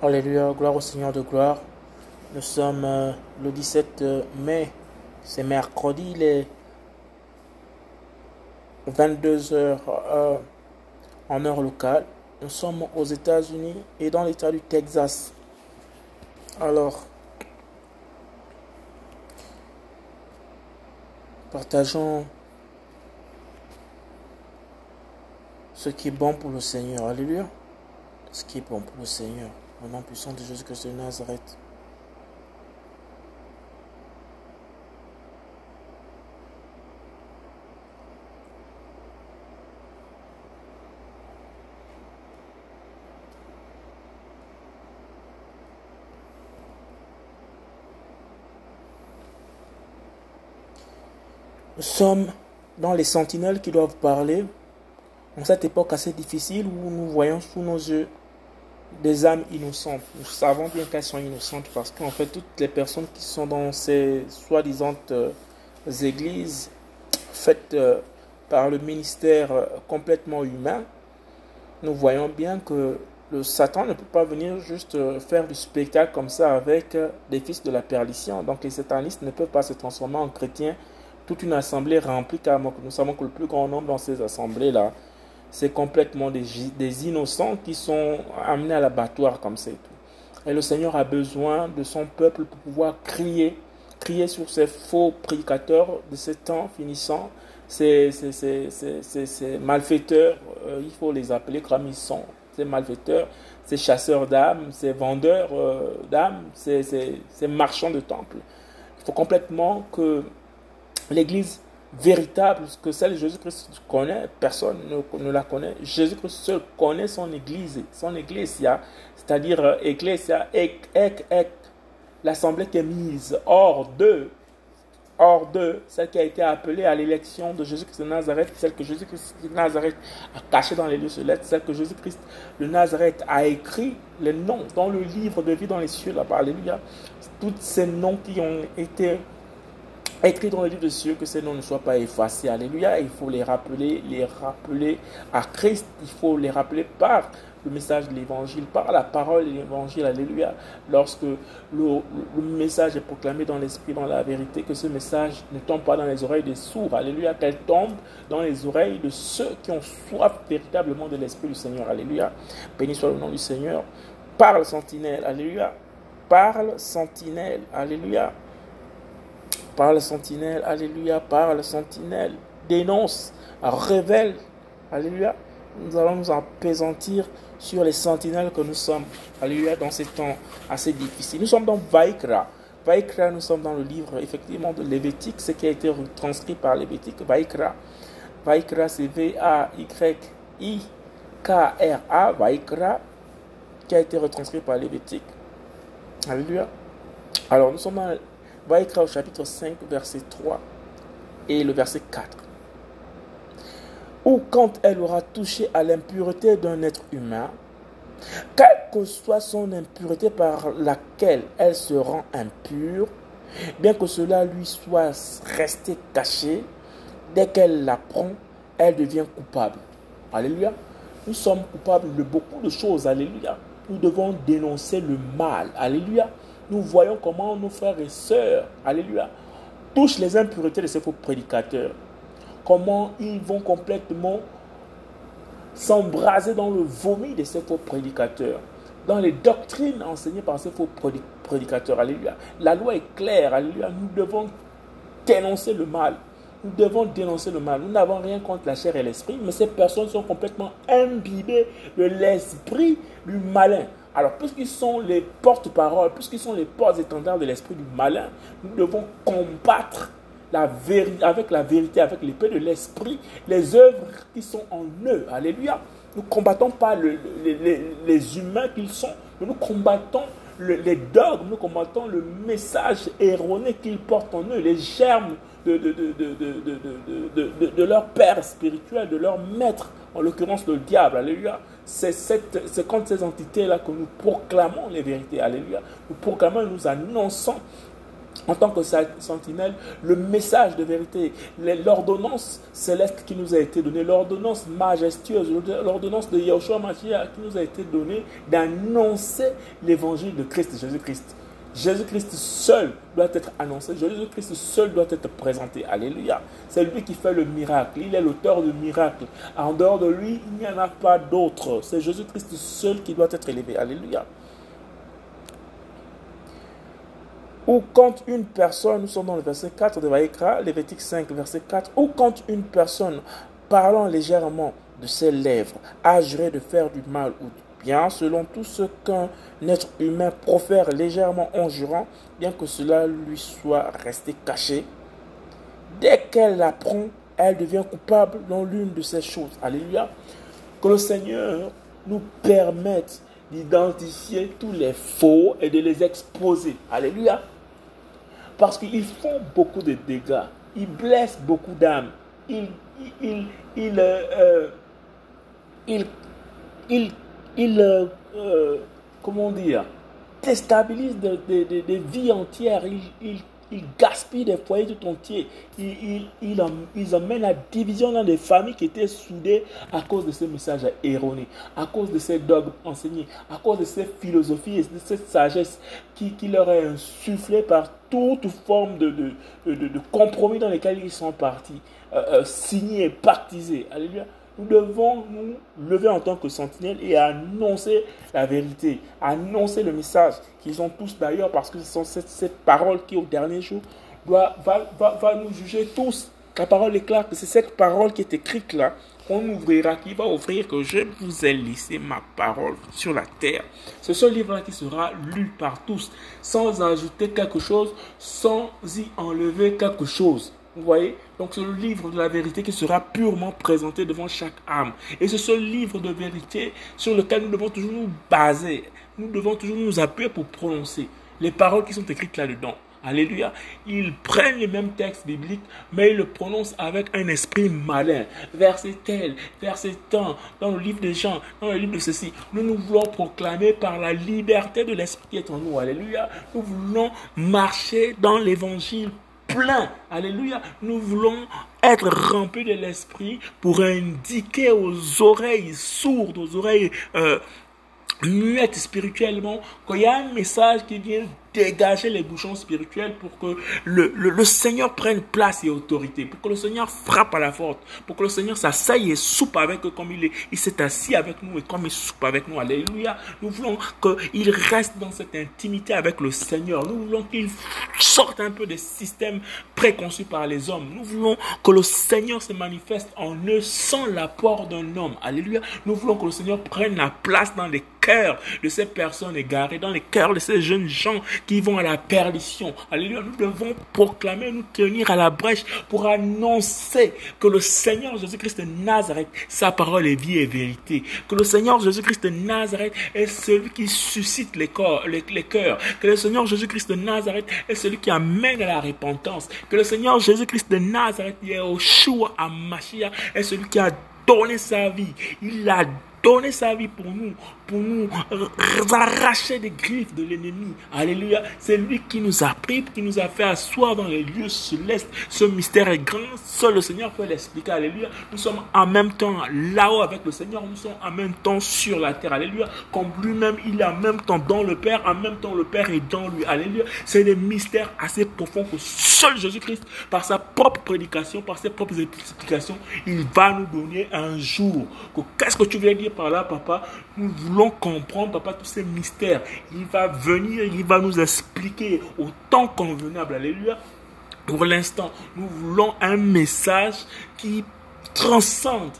Alléluia, gloire au Seigneur de gloire. Nous sommes euh, le 17 mai, c'est mercredi, les 22 heures euh, en heure locale. Nous sommes aux États-Unis et dans l'État du Texas. Alors, partageons ce qui est bon pour le Seigneur. Alléluia. Ce qui est bon pour le Seigneur. Au nom puissant de Jésus-Christ de Nazareth. Nous sommes dans les sentinelles qui doivent parler en cette époque assez difficile où nous voyons sous nos yeux des âmes innocentes. Nous savons bien qu'elles sont innocentes parce qu'en fait, toutes les personnes qui sont dans ces soi-disant euh, églises faites euh, par le ministère euh, complètement humain, nous voyons bien que le Satan ne peut pas venir juste faire du spectacle comme ça avec des fils de la perdition. Donc les satanistes ne peuvent pas se transformer en chrétiens. Toute une assemblée remplie, car nous savons que le plus grand nombre dans ces assemblées-là, c'est complètement des, des, innocents qui sont amenés à l'abattoir comme c'est tout. Et le Seigneur a besoin de son peuple pour pouvoir crier, crier sur ces faux prédicateurs de ces temps finissants, ces, ces, ces, ces malfaiteurs, euh, il faut les appeler comme ils sont, ces malfaiteurs, ces chasseurs d'âmes, ces vendeurs euh, d'âmes, ces marchands de temples. Il faut complètement que l'Église véritable que celle de Jésus-Christ connaît, personne ne, la connaît. Jésus-Christ seul connaît son église, son ecclésia, c'est-à-dire euh, ek, ek, ek, l'assemblée qui est mise hors de, hors de, celle qui a été appelée à l'élection de Jésus-Christ de Nazareth, celle que Jésus-Christ de Nazareth a cachée dans les lieux célestes, celle que Jésus-Christ de Nazareth a écrit les noms dans le livre de vie dans les cieux là-bas, alléluia. Tous ces noms qui ont été écrit dans le livre de cieux que ces noms ne soient pas effacés. Alléluia. Il faut les rappeler, les rappeler à Christ. Il faut les rappeler par le message de l'évangile, par la parole de l'évangile. Alléluia. Lorsque le, message est proclamé dans l'esprit, dans la vérité, que ce message ne tombe pas dans les oreilles des sourds. Alléluia. Qu'elle tombe dans les oreilles de ceux qui ont soif véritablement de l'esprit du Seigneur. Alléluia. Béni soit le nom du Seigneur. Parle, sentinelle. Alléluia. Parle, sentinelle. Alléluia. Parle sentinelle, alléluia, parle sentinelle, dénonce, révèle, alléluia. Nous allons nous apaisantir sur les sentinelles que nous sommes, alléluia, dans ces temps assez difficiles. Nous sommes dans Vaikra. Vaikra, nous sommes dans le livre effectivement de Lévitique, ce qui a été retranscrit par Lévitique. Vaikra. Vaikra, c'est V-A-Y-I-K-R-A, Vaikra, qui a été retranscrit par Lévitique. Alléluia. Alors, nous sommes dans va écrire au chapitre 5, verset 3 et le verset 4. Ou quand elle aura touché à l'impureté d'un être humain, quelle que soit son impureté par laquelle elle se rend impure, bien que cela lui soit resté caché, dès qu'elle l'apprend, elle devient coupable. Alléluia. Nous sommes coupables de beaucoup de choses. Alléluia. Nous devons dénoncer le mal. Alléluia nous voyons comment nos frères et sœurs, alléluia, touchent les impuretés de ces faux prédicateurs. Comment ils vont complètement s'embraser dans le vomi de ces faux prédicateurs, dans les doctrines enseignées par ces faux prédicateurs. Alléluia. La loi est claire. Alléluia. Nous devons dénoncer le mal. Nous devons dénoncer le mal. Nous n'avons rien contre la chair et l'esprit, mais ces personnes sont complètement imbibées de l'esprit du malin. Alors, puisqu'ils sont les porte-paroles, puisqu'ils sont les portes-étendards de l'esprit du malin, nous devons combattre la avec la vérité, avec l'épée de l'esprit, les œuvres qui sont en eux. Alléluia. Nous combattons pas les, humains qu'ils sont, mais nous combattons les dogmes, nous combattons le message erroné qu'ils portent en eux, les germes de, de, de, de, leur père spirituel, de leur maître, en l'occurrence le diable. Alléluia c'est contre ces entités-là que nous proclamons les vérités. Alléluia. Nous proclamons et nous annonçons en tant que sentinelle, le message de vérité, l'ordonnance céleste qui nous a été donnée, l'ordonnance majestueuse, l'ordonnance de Yahushua Mashiach qui nous a été donnée d'annoncer l'évangile de Christ, Jésus-Christ. Jésus-Christ seul doit être annoncé, Jésus-Christ seul doit être présenté. Alléluia. C'est lui qui fait le miracle. Il est l'auteur du miracle. En dehors de lui, il n'y en a pas d'autre. C'est Jésus-Christ seul qui doit être élevé. Alléluia. Ou quand une personne, nous sommes dans le verset 4 de Vaïkra, Lévitique 5, verset 4, ou quand une personne parlant légèrement de ses lèvres a juré de faire du mal ou selon tout ce qu'un être humain profère légèrement en jurant, bien que cela lui soit resté caché, dès qu'elle l'apprend, elle devient coupable dans l'une de ces choses. Alléluia. Que le Seigneur nous permette d'identifier tous les faux et de les exposer. Alléluia. Parce qu'ils font beaucoup de dégâts. Ils blessent beaucoup d'âmes. Ils, ils, ils, euh, euh, ils, ils, ils euh, comment dire, déstabilisent des, vies entières. Ils, il gaspille des foyers tout entiers. Il, il, il, emmène la division dans des familles qui étaient soudées à cause de ces messages erronés, à cause de ces dogmes enseignés, à cause de ces philosophies et de cette sagesse qui, qui leur est insufflée par toute forme de, de, de, compromis dans lesquels ils sont partis, euh, euh, signés, pactisés. Alléluia. Nous devons nous lever en tant que sentinelles et annoncer la vérité, annoncer le message qu'ils ont tous d'ailleurs, parce que ce sont cette, parole qui, au dernier jour, doit, va, va, nous juger tous. La parole est claire que c'est cette parole qui est écrite là qu'on ouvrira, qui va ouvrir que je vous ai laissé ma parole sur la terre. C'est ce livre-là qui sera lu par tous, sans ajouter quelque chose, sans y enlever quelque chose. Vous voyez? Donc c'est le livre de la vérité qui sera purement présenté devant chaque âme. Et c'est ce livre de vérité sur lequel nous devons toujours nous baser. Nous devons toujours nous appuyer pour prononcer les paroles qui sont écrites là-dedans. Alléluia. Ils prennent les mêmes textes bibliques, mais ils le prononcent avec un esprit malin. Verset tel, verset tant, dans le livre des gens, dans le livre de ceci. Nous nous voulons proclamer par la liberté de l'esprit qui est en nous. Alléluia. Nous voulons marcher dans l'évangile plein. Alléluia. Nous voulons être remplis de l'esprit pour indiquer aux oreilles sourdes, aux oreilles euh, muettes spirituellement, qu'il y a un message qui vient dégager les bouchons spirituels pour que le, Seigneur prenne place et autorité, pour que le Seigneur frappe à la porte, pour que le Seigneur s'asseye et soupe avec eux comme il est, il s'est assis avec nous et comme il soupe avec nous. Alléluia. Nous voulons qu'il reste dans cette intimité avec le Seigneur. Nous voulons qu'il sorte un peu des systèmes préconçus par les hommes. Nous voulons que le Seigneur se manifeste en eux sans l'apport d'un homme. Alléluia. Nous voulons que le Seigneur prenne la place dans les cœurs de ces personnes égarées, dans les cœurs de ces jeunes gens qui vont à la perdition. Alléluia. Nous devons proclamer, nous tenir à la brèche pour annoncer que le Seigneur Jésus-Christ de Nazareth, sa parole est vie et vérité. Que le Seigneur Jésus-Christ de Nazareth est celui qui suscite les, corps, les, cœurs. Que le Seigneur Jésus-Christ de Nazareth est celui qui amène à la repentance. Que le Seigneur Jésus-Christ de Nazareth, Yeshua Mashiach, est celui qui a donné sa vie. Il a donné sa vie pour nous, pour nous arracher des griffes de l'ennemi. Alléluia. C'est lui qui nous a pris, qui nous a fait asseoir dans les lieux célestes. Ce mystère est grand. Seul le Seigneur peut l'expliquer. Alléluia. Nous sommes en même temps là-haut avec le Seigneur. Nous sommes en même temps sur la terre. Alléluia. Comme lui-même, il est en même temps dans le Père. En même temps, le Père est dans lui. Alléluia. C'est des mystères assez profonds que seul Jésus-Christ, par sa propre prédication, par ses propres explications, il va nous donner un jour. Qu'est-ce que tu veux dire par là, papa? Nous voulons comprendre, papa, tous ces mystères. Il va venir, il va nous expliquer au temps convenable. Alléluia. Pour l'instant, nous voulons un message qui transcende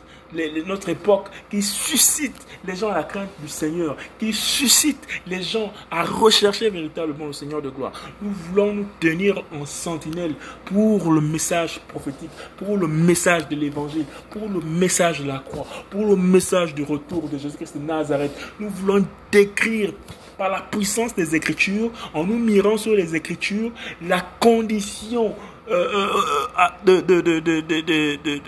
notre époque, qui suscite les gens à la crainte du Seigneur, qui suscite les gens à rechercher véritablement le Seigneur de gloire. Nous voulons nous tenir en sentinelle pour le message prophétique, pour le message de l'évangile, pour le message de la croix, pour le message du retour de Jésus-Christ de Nazareth. Nous voulons décrire par la puissance des Écritures, en nous mirant sur les Écritures, la condition euh, euh, euh, de, de, de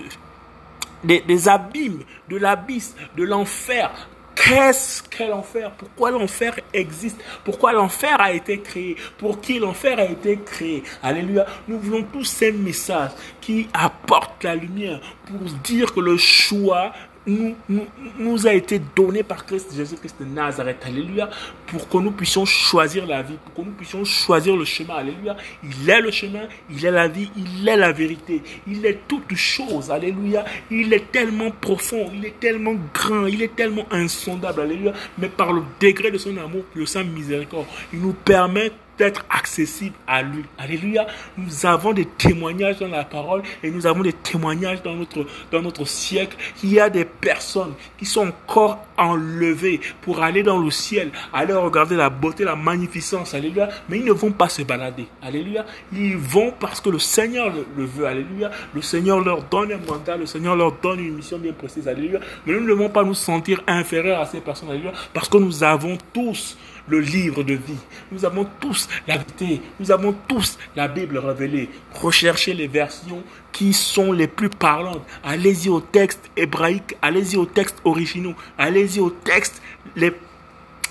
des, abîmes, de l'abysse, de l'enfer. Qu'est-ce qu'est l'enfer? Pourquoi l'enfer existe? Pourquoi l'enfer a été créé? Pour qui l'enfer a été créé? Alléluia. Nous voulons tous ces messages qui apportent la lumière pour dire que le choix nous, a été donné par Christ, Jésus-Christ de Nazareth. Alléluia. Pour que nous puissions choisir la vie, pour que nous puissions choisir le chemin. Alléluia. Il est le chemin, il est la vie, il est la vérité. Il est toute chose. Alléluia. Il est tellement profond, il est tellement grand, il est tellement insondable. Alléluia. Mais par le degré de son amour, le Saint miséricorde, il nous permet d'être accessible à lui. Alléluia. Nous avons des témoignages dans la parole et nous avons des témoignages dans notre, dans notre siècle. Il y a des personnes qui sont encore enlevées pour aller dans le ciel, aller regarder la beauté, la magnificence. Alléluia. Mais ils ne vont pas se balader. Alléluia. Ils vont parce que le Seigneur le, veut. Alléluia. Le Seigneur leur donne un mandat. Le Seigneur leur donne une mission bien précise. Alléluia. Mais nous ne devons pas nous sentir inférieurs à ces personnes. Alléluia. Parce que nous avons tous le livre de vie. Nous avons tous la vérité. Nous avons tous la Bible révélée. Recherchez les versions qui sont les plus parlantes. Allez-y au texte hébraïque, allez-y au texte originaux, allez-y au texte les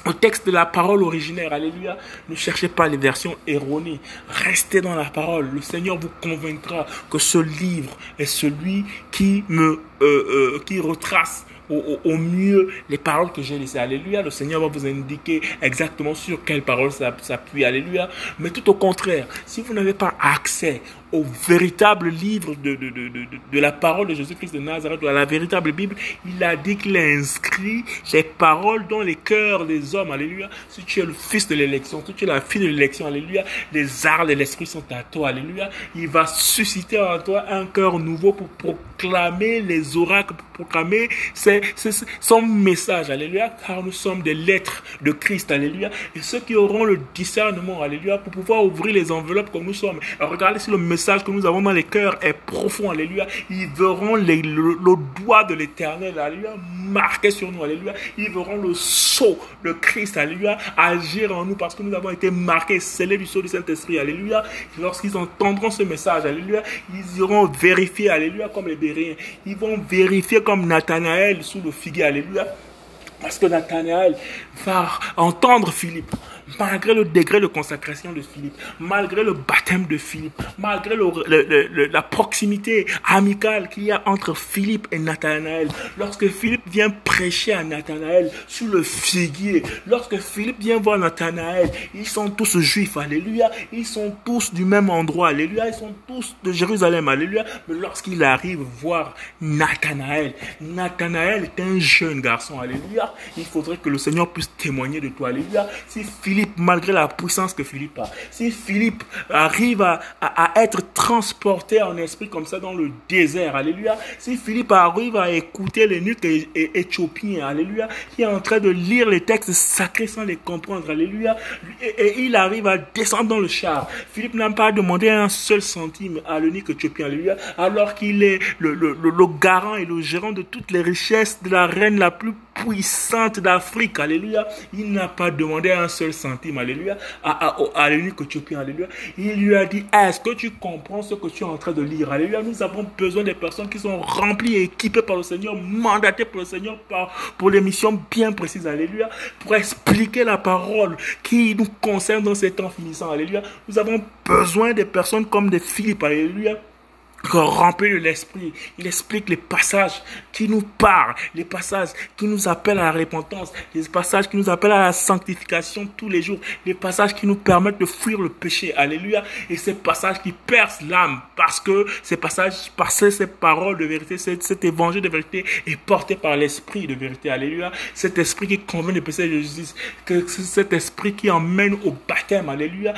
au texte de la parole originaire. Alléluia. Ne cherchez pas les versions erronées. Restez dans la parole. Le Seigneur vous convaincra que ce livre est celui qui me, euh, euh, qui retrace au, mieux les paroles que j'ai laissées. Alléluia. Le Seigneur va vous indiquer exactement sur quelles paroles s'appuie. Alléluia. Mais tout au contraire, si vous n'avez pas accès au véritable livre de, de, de, de, la parole de Jésus-Christ de Nazareth, à la véritable Bible, il a dit qu'il a inscrit les paroles dans les cœurs des hommes. Alléluia. Si tu es le fils de l'élection, si tu es la fille de l'élection, Alléluia, les arts de l'esprit sont à toi. Alléluia. Il va susciter en toi un cœur nouveau pour proclamer les oracles, pour proclamer son message. Alléluia. Car nous sommes des lettres de Christ. Alléluia. Et ceux qui auront le discernement, Alléluia, pour pouvoir ouvrir les enveloppes comme nous sommes. regardez si le message message que nous avons dans les cœurs est profond, alléluia, ils verront le, doigt de l'éternel, alléluia, marqué sur nous, alléluia. Ils verront le sceau de Christ, alléluia, agir en nous parce que nous avons été marqués, scellés du sceau du Saint-Esprit, alléluia. Lorsqu'ils entendront ce message, alléluia, ils iront vérifier, alléluia, comme les Béréens. Ils vont vérifier comme Nathanaël sous le figuier, alléluia. Parce que Nathanaël va entendre Philippe malgré le degré de consacration de Philippe, malgré le baptême de Philippe, malgré la proximité amicale qu'il y a entre Philippe et Nathanaël, lorsque Philippe vient prêcher à Nathanaël sur le figuier, lorsque Philippe vient voir Nathanaël, ils sont tous juifs, alléluia, ils sont tous du même endroit, alléluia, ils sont tous de Jérusalem, alléluia, mais lorsqu'il arrive voir Nathanaël, Nathanaël est un jeune garçon, alléluia, il faudrait que le Seigneur puisse témoigner de toi, alléluia, si Philippe malgré la puissance que Philippe a, si Philippe arrive à, être transporté en esprit comme ça dans le désert, alléluia, si Philippe arrive à écouter les nuques éthiopiens, alléluia, qui est en train de lire les textes sacrés sans les comprendre, alléluia, et, il arrive à descendre dans le char. Philippe n'a pas demandé un seul centime à l'unique éthiopien, alléluia, alors qu'il est le garant et le gérant de toutes les richesses de la reine la plus puissante d'Afrique, alléluia. Il n'a pas demandé un seul centime, alléluia, à, à, à l'unique éthiopien, alléluia. Il lui a dit, est-ce que tu comprends ce que tu es en train de lire, alléluia. Nous avons besoin des personnes qui sont remplies et équipées par le Seigneur, mandatées par le Seigneur pour des missions bien précises, alléluia, pour expliquer la parole qui nous concerne dans ces temps finissants, alléluia. Nous avons besoin des personnes comme des Philippe, alléluia rempli de l'esprit. Il explique les passages qui nous parlent, les passages qui nous appellent à la repentance, les passages qui nous appellent à la sanctification tous les jours, les passages qui nous permettent de fuir le péché. Alléluia. Et ces passages qui percent l'âme parce que ces passages, parce que ces paroles de vérité, cet, évangile de vérité est porté par l'esprit de vérité. Alléluia. Cet esprit qui convainc de péché de justice, que cet esprit qui emmène au baptême. Alléluia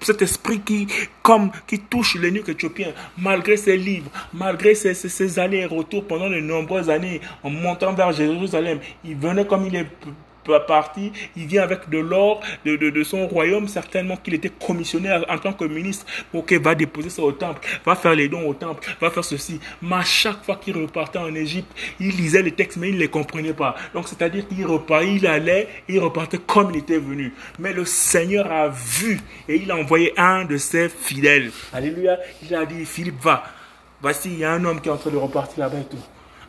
cet esprit qui, comme, qui touche les nuques éthiopiens, malgré ses livres, malgré ses, ses, allers et retours pendant de nombreuses années, en montant vers Jérusalem, il venait comme il est parti, il vient avec de l'or de, de, son royaume, certainement qu'il était commissionnaire en tant que ministre, ok, va déposer ça au temple, va faire les dons au temple, va faire ceci. Mais à chaque fois qu'il repartait en Égypte, il lisait les textes, mais il ne les comprenait pas. Donc, c'est-à-dire qu'il repartait, il allait, il repartait comme il était venu. Mais le Seigneur a vu et il a envoyé un de ses fidèles. Alléluia. Il a dit, Philippe, va. Voici, il y a un homme qui est en train de repartir là-bas et tout.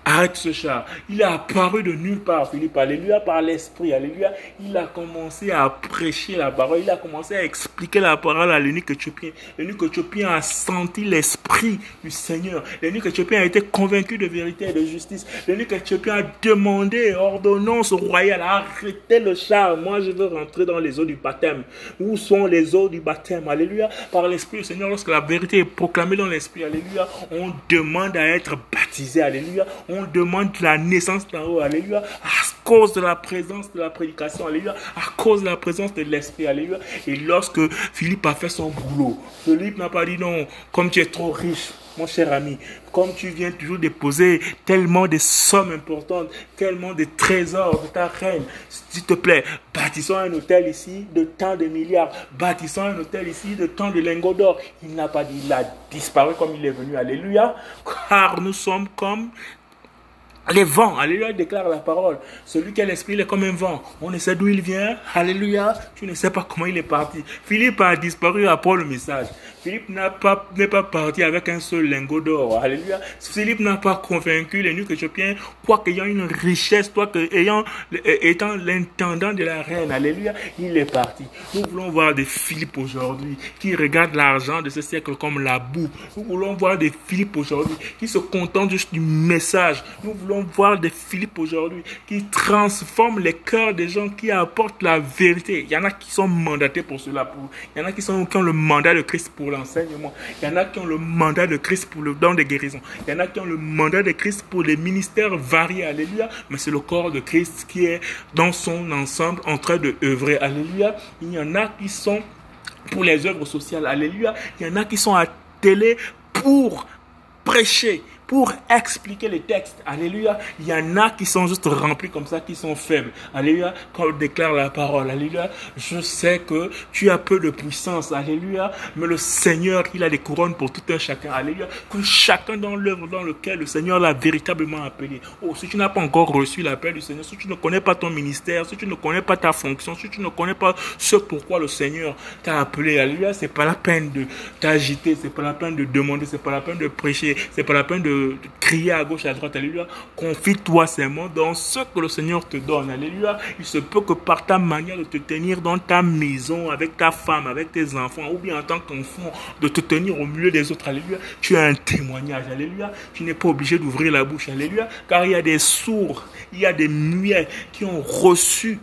Arrête ce char. Il a apparu de nulle part, Philippe, alléluia, par l'esprit, alléluia. Il a commencé à prêcher la parole, il a commencé à expliquer la parole à l'unique éthiopien. L'unique éthiopien a senti l'esprit du Seigneur. L'unique éthiopien a été convaincu de vérité et de justice. L'unique éthiopien a demandé ordonnance royale, arrêtez le char. Moi, je veux rentrer dans les eaux du baptême. Où sont les eaux du baptême? Alléluia. Par l'esprit du Seigneur, lorsque la vérité est proclamée dans l'esprit, alléluia, on demande à être baptisé, alléluia. On demande la naissance d'en haut, alléluia, à cause de la présence de la prédication, alléluia, à cause de la présence de l'esprit, alléluia. Et lorsque Philippe a fait son boulot, Philippe n'a pas dit non, comme tu es trop riche, mon cher ami, comme tu viens toujours déposer tellement de sommes importantes, tellement de trésors de ta reine, s'il te plaît, bâtissons un hôtel ici de tant de milliards, bâtissons un hôtel ici de tant de lingots d'or. Il n'a pas dit, il a disparu comme il est venu, alléluia, car nous sommes comme les vents, alléluia, déclare la parole. Celui qui a l'esprit, il est comme un vent. On ne sait d'où il vient, alléluia. Tu ne sais pas comment il est parti. Philippe a disparu après le message. Philippe n'a pas, n'est pas parti avec un seul lingot d'or. Alléluia. Philippe n'a pas convaincu les nuques éthiopiens, quoi qu'ayant une richesse, toi que, ayant, étant l'intendant de la reine. Alléluia. Il est parti. Nous voulons voir des Philippe aujourd'hui qui regardent l'argent de ce siècle comme la boue. Nous voulons voir des Philippe aujourd'hui qui se contentent juste du message. Nous voulons voir des Philippe aujourd'hui qui transforment les cœurs des gens, qui apportent la vérité. Il y en a qui sont mandatés pour cela. Pour, il y en a qui, sont, qui ont le mandat de Christ pour l'enseignement. Il y en a qui ont le mandat de Christ pour le don de guérison. Il y en a qui ont le mandat de Christ pour les ministères variés. Alléluia. Mais c'est le corps de Christ qui est dans son ensemble en train de œuvrer. Alléluia. Il y en a qui sont pour les œuvres sociales. Alléluia. Il y en a qui sont à télé pour prêcher pour expliquer les textes. Alléluia. Il y en a qui sont juste remplis comme ça, qui sont faibles. Alléluia. Quand on déclare la parole. Alléluia. Je sais que tu as peu de puissance. Alléluia. Mais le Seigneur, il a des couronnes pour tout un chacun. Alléluia. Que chacun dans l'œuvre dans lequel le Seigneur l'a véritablement appelé. Oh, si tu n'as pas encore reçu l'appel du Seigneur, si tu ne connais pas ton ministère, si tu ne connais pas ta fonction, si tu ne connais pas ce pourquoi le Seigneur t'a appelé. Alléluia. C'est pas la peine de t'agiter. C'est pas la peine de demander. C'est pas la peine de prêcher. C'est pas la peine de crier à gauche et à droite, alléluia. Confie-toi seulement dans ce que le Seigneur te donne, alléluia. Il se peut que par ta manière de te tenir dans ta maison, avec ta femme, avec tes enfants, ou bien en tant qu'enfant, de te tenir au milieu des autres, alléluia, tu as un témoignage, alléluia. Tu n'es pas obligé d'ouvrir la bouche, alléluia, car il y a des sourds, il y a des muets qui ont reçu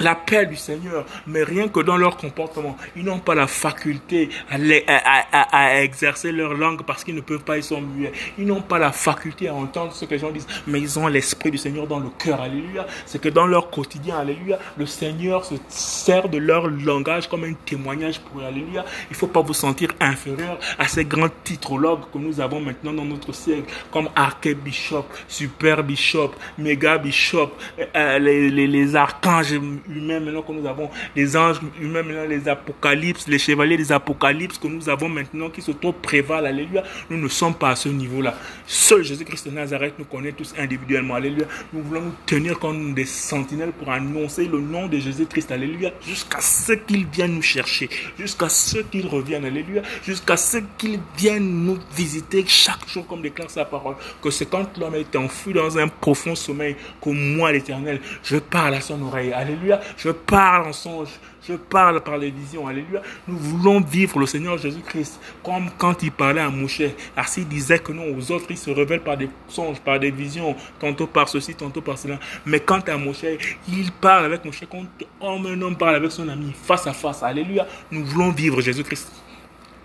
l'appel du Seigneur, mais rien que dans leur comportement, ils n'ont pas la faculté à, exercer leur langue parce qu'ils ne peuvent pas, ils sont muets. Ils n'ont pas la faculté à entendre ce que les gens disent, mais ils ont l'Esprit du Seigneur dans le cœur, alléluia. C'est que dans leur quotidien, alléluia, le Seigneur se sert de leur langage comme un témoignage pour alléluia. Il ne faut pas vous sentir inférieur à ces grands titrologues que nous avons maintenant dans notre siècle, comme archébishop, super bishop, méga bishop, euh, les, les, les archanges humains maintenant que nous avons, les anges humains maintenant, les apocalypses, les chevaliers des apocalypses que nous avons maintenant qui se prévalent, alléluia, nous ne sommes pas à ce niveau-là. Seul Jésus-Christ de Nazareth nous connaît tous individuellement, alléluia. Nous voulons nous tenir comme des sentinelles pour annoncer le nom de Jésus-Christ, alléluia, jusqu'à ce qu'il vienne nous chercher, jusqu'à ce qu'il revienne, alléluia, jusqu'à ce qu'il vienne nous visiter chaque jour comme déclare sa parole, que c'est quand l'homme est enfui dans un profond sommeil que moi, l'éternel, je parle à son oreille, alléluia, je parle en songe. Je parle par les visions. Alléluia. Nous voulons vivre le Seigneur Jésus-Christ comme quand il parlait à Moshe. S'il disait que non, aux autres, il se révèle par des songes, par des visions, tantôt par ceci, tantôt par cela. Mais quant à Moshe, il parle avec Moshe comme un homme parle avec son ami, face à face. Alléluia. Nous voulons vivre Jésus-Christ.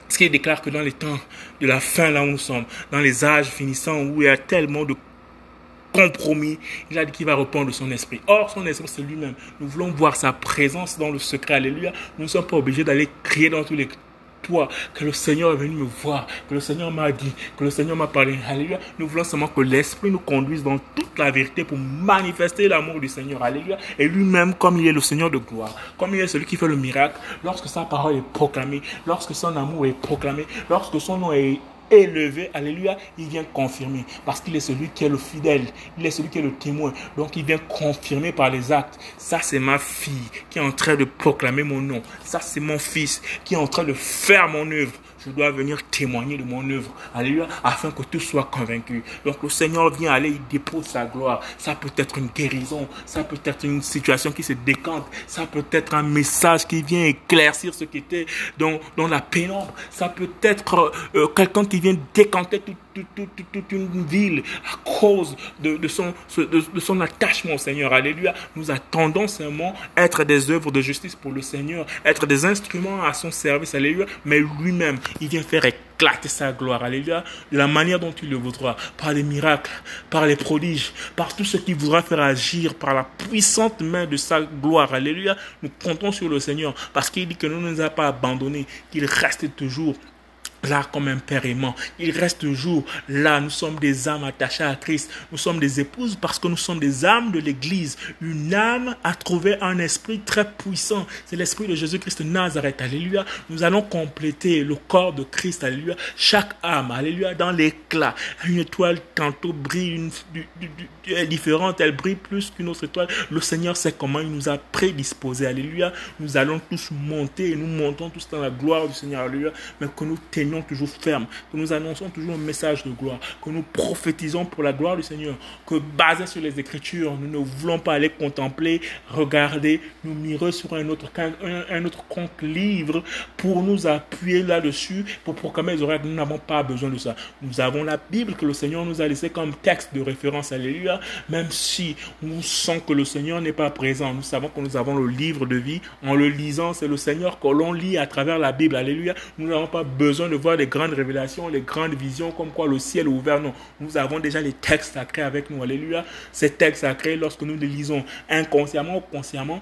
Ce qui déclare que dans les temps de la fin, là où nous sommes, dans les âges finissants où il y a tellement de compromis. Il a dit qu'il va répondre de son esprit. Or, son esprit, c'est lui-même. Nous voulons voir sa présence dans le secret. Alléluia. Nous ne sommes pas obligés d'aller crier dans tous les toits que le Seigneur est venu me voir, que le Seigneur m'a dit, que le Seigneur m'a parlé. Alléluia. Nous voulons seulement que l'Esprit nous conduise dans toute la vérité pour manifester l'amour du Seigneur. Alléluia. Et lui-même, comme il est le Seigneur de gloire, comme il est celui qui fait le miracle, lorsque sa parole est proclamée, lorsque son amour est proclamé, lorsque son nom est élevé, alléluia, il vient confirmer. Parce qu'il est celui qui est le fidèle, il est celui qui est le témoin. Donc il vient confirmer par les actes. Ça, c'est ma fille qui est en train de proclamer mon nom. Ça, c'est mon fils qui est en train de faire mon œuvre. Je dois venir témoigner de mon œuvre. Alléluia, afin que tout soit convaincu. Donc le Seigneur vient aller, il dépose sa gloire. Ça peut être une guérison, ça peut être une situation qui se décante, ça peut être un message qui vient éclaircir ce qui était dans, la pénombre, ça peut être euh, quelqu'un qui vient décanter toute, toute, une ville à cause de, son attachement au Seigneur. Alléluia. Nous attendons seulement être des œuvres de justice pour le Seigneur, être des instruments à son service. Alléluia. Mais lui-même, il vient faire éclater sa gloire. Alléluia. De la manière dont il le voudra. Par les miracles, par les prodiges, par tout ce qu'il voudra faire agir, par la puissante main de sa gloire. Alléluia. Nous comptons sur le Seigneur parce qu'il dit que nous ne nous a pas abandonnés, qu'il reste toujours là comme un père aimant. Il reste toujours là. Nous sommes des âmes attachées à Christ. Nous sommes des épouses parce que nous sommes des âmes de l'Église. Une âme a trouvé un esprit très puissant. C'est l'esprit de Jésus-Christ Nazareth. Alléluia. Nous allons compléter le corps de Christ. Alléluia. Chaque âme. Alléluia. Dans l'éclat. Une étoile tantôt brille une, est différente. Elle brille plus qu'une autre étoile. Le Seigneur sait comment il nous a prédisposés. Alléluia. Nous allons tous monter et nous montons tous dans la gloire du Seigneur. Alléluia. Mais que nous tenions toujours ferme, que nous annonçons toujours un message de gloire, que nous prophétisons pour la gloire du Seigneur, que basé sur les Écritures, nous ne voulons pas aller contempler, regarder, nous mirer sur un autre, un, autre compte livre pour nous appuyer là-dessus, pour proclamer les oreilles. Nous n'avons pas besoin de ça. Nous avons la Bible que le Seigneur nous a laissé comme texte de référence. Alléluia. Même si nous sentons que le Seigneur n'est pas présent, nous savons que nous avons le livre de vie. En le lisant, c'est le Seigneur que l'on lit à travers la Bible. Alléluia. Nous n'avons pas besoin de voir les grandes révélations, les grandes visions, comme quoi le ciel est ouvert. Non, nous avons déjà les textes sacrés avec nous. Alléluia. Ces textes sacrés, lorsque nous les lisons inconsciemment ou consciemment,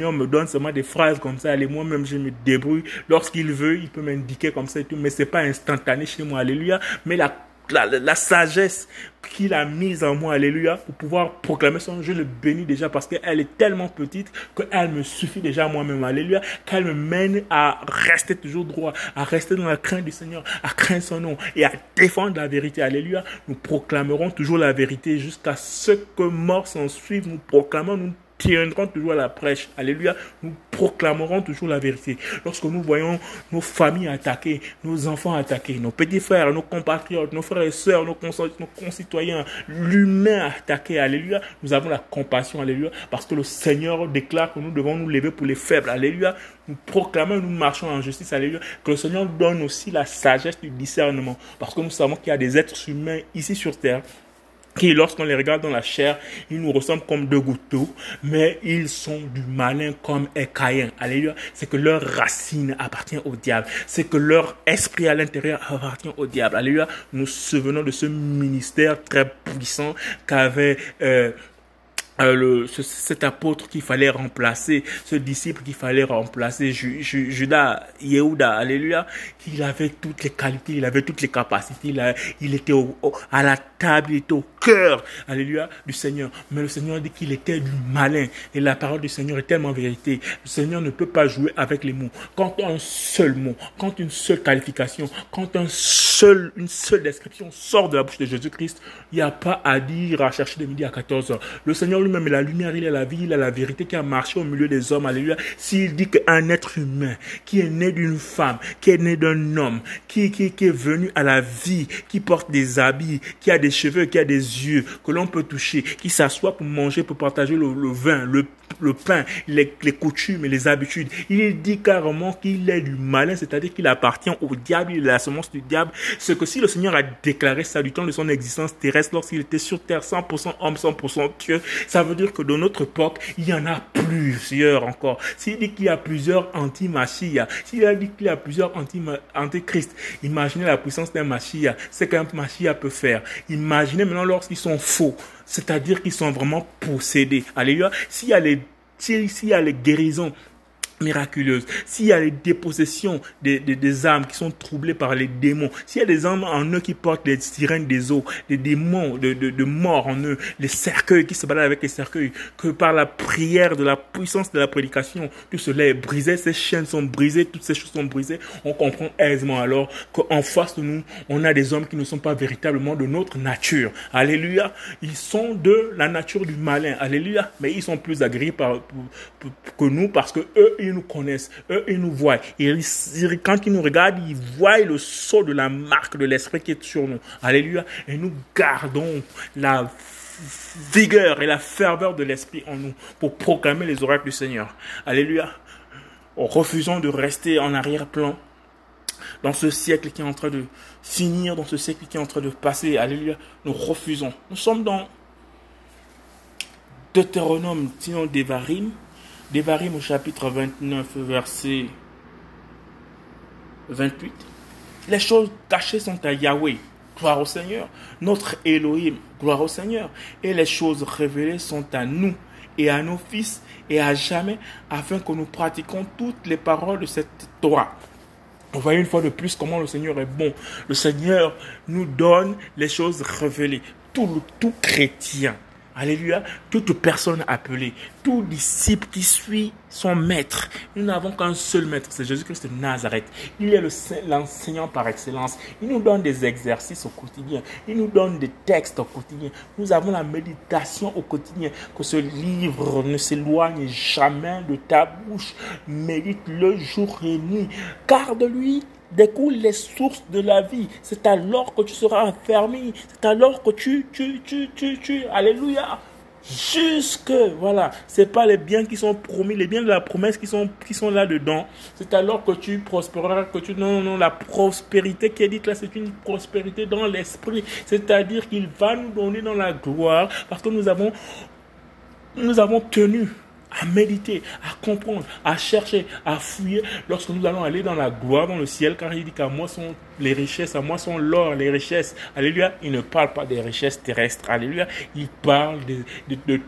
Nom me donne seulement des phrases comme ça, et moi-même je me débrouille. Lorsqu'il veut, il peut m'indiquer comme ça et tout, mais c'est pas instantané chez moi, alléluia. Mais la la, sagesse qu'il a mise en moi, alléluia, pour pouvoir proclamer son je le bénis déjà parce qu'elle est tellement petite qu'elle me suffit déjà moi-même, alléluia, qu'elle me mène à rester toujours droit, à rester dans la crainte du Seigneur, à craindre son nom et à défendre la vérité, alléluia. Nous proclamerons toujours la vérité jusqu'à ce que mort s'en suive, nous proclamons, nous tiendrons toujours à la prêche. Alléluia. Nous proclamerons toujours la vérité. Lorsque nous voyons nos familles attaquées, nos enfants attaqués, nos petits frères, nos compatriotes, nos frères et sœurs, nos, concitoyens, l'humain attaqué, alléluia, nous avons la compassion, alléluia, parce que le Seigneur déclare que nous devons nous lever pour les faibles, alléluia. Nous proclamons, nous marchons en justice, alléluia, que le Seigneur donne aussi la sagesse du discernement, parce que nous savons qu'il y a des êtres humains ici sur terre qui, lorsqu'on les regarde dans la chair, ils nous ressemblent comme deux gouttes d'eau, mais ils sont du malin comme Caïn. Alléluia. C'est que leur racine appartient au diable. C'est que leur esprit à l'intérieur appartient au diable. Alléluia. Nous souvenons de ce ministère très puissant qu'avait euh, euh, le, cet apôtre qu'il fallait remplacer, ce disciple qu'il fallait remplacer, Judas, Yehuda, alléluia, il avait toutes les qualités, il avait toutes les capacités, il était à la table, il au cœur, alléluia, du Seigneur. Mais le Seigneur dit qu'il était du malin. Et la parole du Seigneur est tellement vérité. Le Seigneur ne peut pas jouer avec les mots. Quand un seul mot, quand une seule qualification, quand un seul, une seule description sort de la bouche de Jésus-Christ, il n'y a pas à dire, à chercher de midi à 14 heures. Le Seigneur lui-même est la lumière, il est la vie, il est la vérité qui a marché au milieu des hommes. Alléluia. S'il dit qu'un être humain qui est né d'une femme, qui est né d'un homme, qui, qui, qui est venu à la vie, qui porte des habits, qui a des cheveux, qui a des yeux, que l'on peut toucher, qui s'assoit pour manger, pour partager le, le vin, le le pain, les, les, coutumes et les habitudes. Il dit carrément qu'il est du malin, c'est-à-dire qu'il appartient au diable, il est la semence du diable. Ce que si le Seigneur a déclaré ça du temps de son existence terrestre lorsqu'il était sur terre 100% homme, 100% Dieu, ça veut dire que dans notre époque, il y en a plusieurs encore. S'il dit qu'il y a plusieurs anti-machia, s'il a dit qu'il y a plusieurs anti-christ, imaginez la puissance d'un machia, c'est qu'un machia peut faire. Imaginez maintenant lorsqu'ils sont faux c'est-à-dire qu'ils sont vraiment possédés. Alléluia. S'il y a les, s'il y a les guérisons miraculeuse, s'il y a les dépossessions des, des, âmes qui sont troublées par les démons, s'il y a des âmes en eux qui portent les sirènes des eaux, des démons de, de, de mort en eux, les cercueils qui se baladent avec les cercueils, que par la prière de la puissance de la prédication, tout cela est brisé, ces chaînes sont brisées, toutes ces choses sont brisées, on comprend aisément alors qu'en face de nous, on a des hommes qui ne sont pas véritablement de notre nature. Alléluia. Ils sont de la nature du malin. Alléluia. Mais ils sont plus agréés par, que nous parce que eux, nous connaissent, eux, ils nous voient. Et quand ils nous regardent, ils voient le saut de la marque de l'esprit qui est sur nous. Alléluia. Et nous gardons la vigueur et la ferveur de l'esprit en nous pour proclamer les oracles du Seigneur. Alléluia. Refusons de rester en arrière-plan dans ce siècle qui est en train de finir, dans ce siècle qui est en train de passer. Alléluia. Nous refusons. Nous sommes dans Deutéronome, sinon Devarim, Devarim au chapitre 29, verset 28. Les choses cachées sont à Yahweh, gloire au Seigneur. Notre Elohim, gloire au Seigneur. Et les choses révélées sont à nous et à nos fils et à jamais, afin que nous pratiquions toutes les paroles de cette Torah. On voit une fois de plus comment le Seigneur est bon. Le Seigneur nous donne les choses révélées. Tout, tout chrétien Alléluia. Toute personne appelée, tout disciple qui suit son maître. Nous n'avons qu'un seul maître, c'est Jésus-Christ de Nazareth. Il est l'enseignant par excellence. Il nous donne des exercices au quotidien. Il nous donne des textes au quotidien. Nous avons la méditation au quotidien. Que ce livre ne s'éloigne jamais de ta bouche. Médite le jour et nuit. Car découlent les sources de la vie. C'est alors que tu seras enfermé. C'est alors que tu, tu, tu, tu, tu, alléluia. Jusque, voilà, c'est pas les biens qui sont promis, les biens de la promesse qui sont, qui sont là-dedans. C'est alors que tu prospéreras, que tu, non, non, la prospérité qui est dite là, c'est une prospérité dans l'esprit. C'est-à-dire qu'il va nous donner dans la gloire parce que nous avons, nous avons tenu à méditer, à comprendre, à chercher, à fouiller. Lorsque nous allons aller dans la gloire, dans le ciel, car il dit qu'à moi sont les richesses, à moi sont l'or, les richesses. Alléluia. Il ne parle pas des richesses terrestres. Alléluia. Il parle de, de,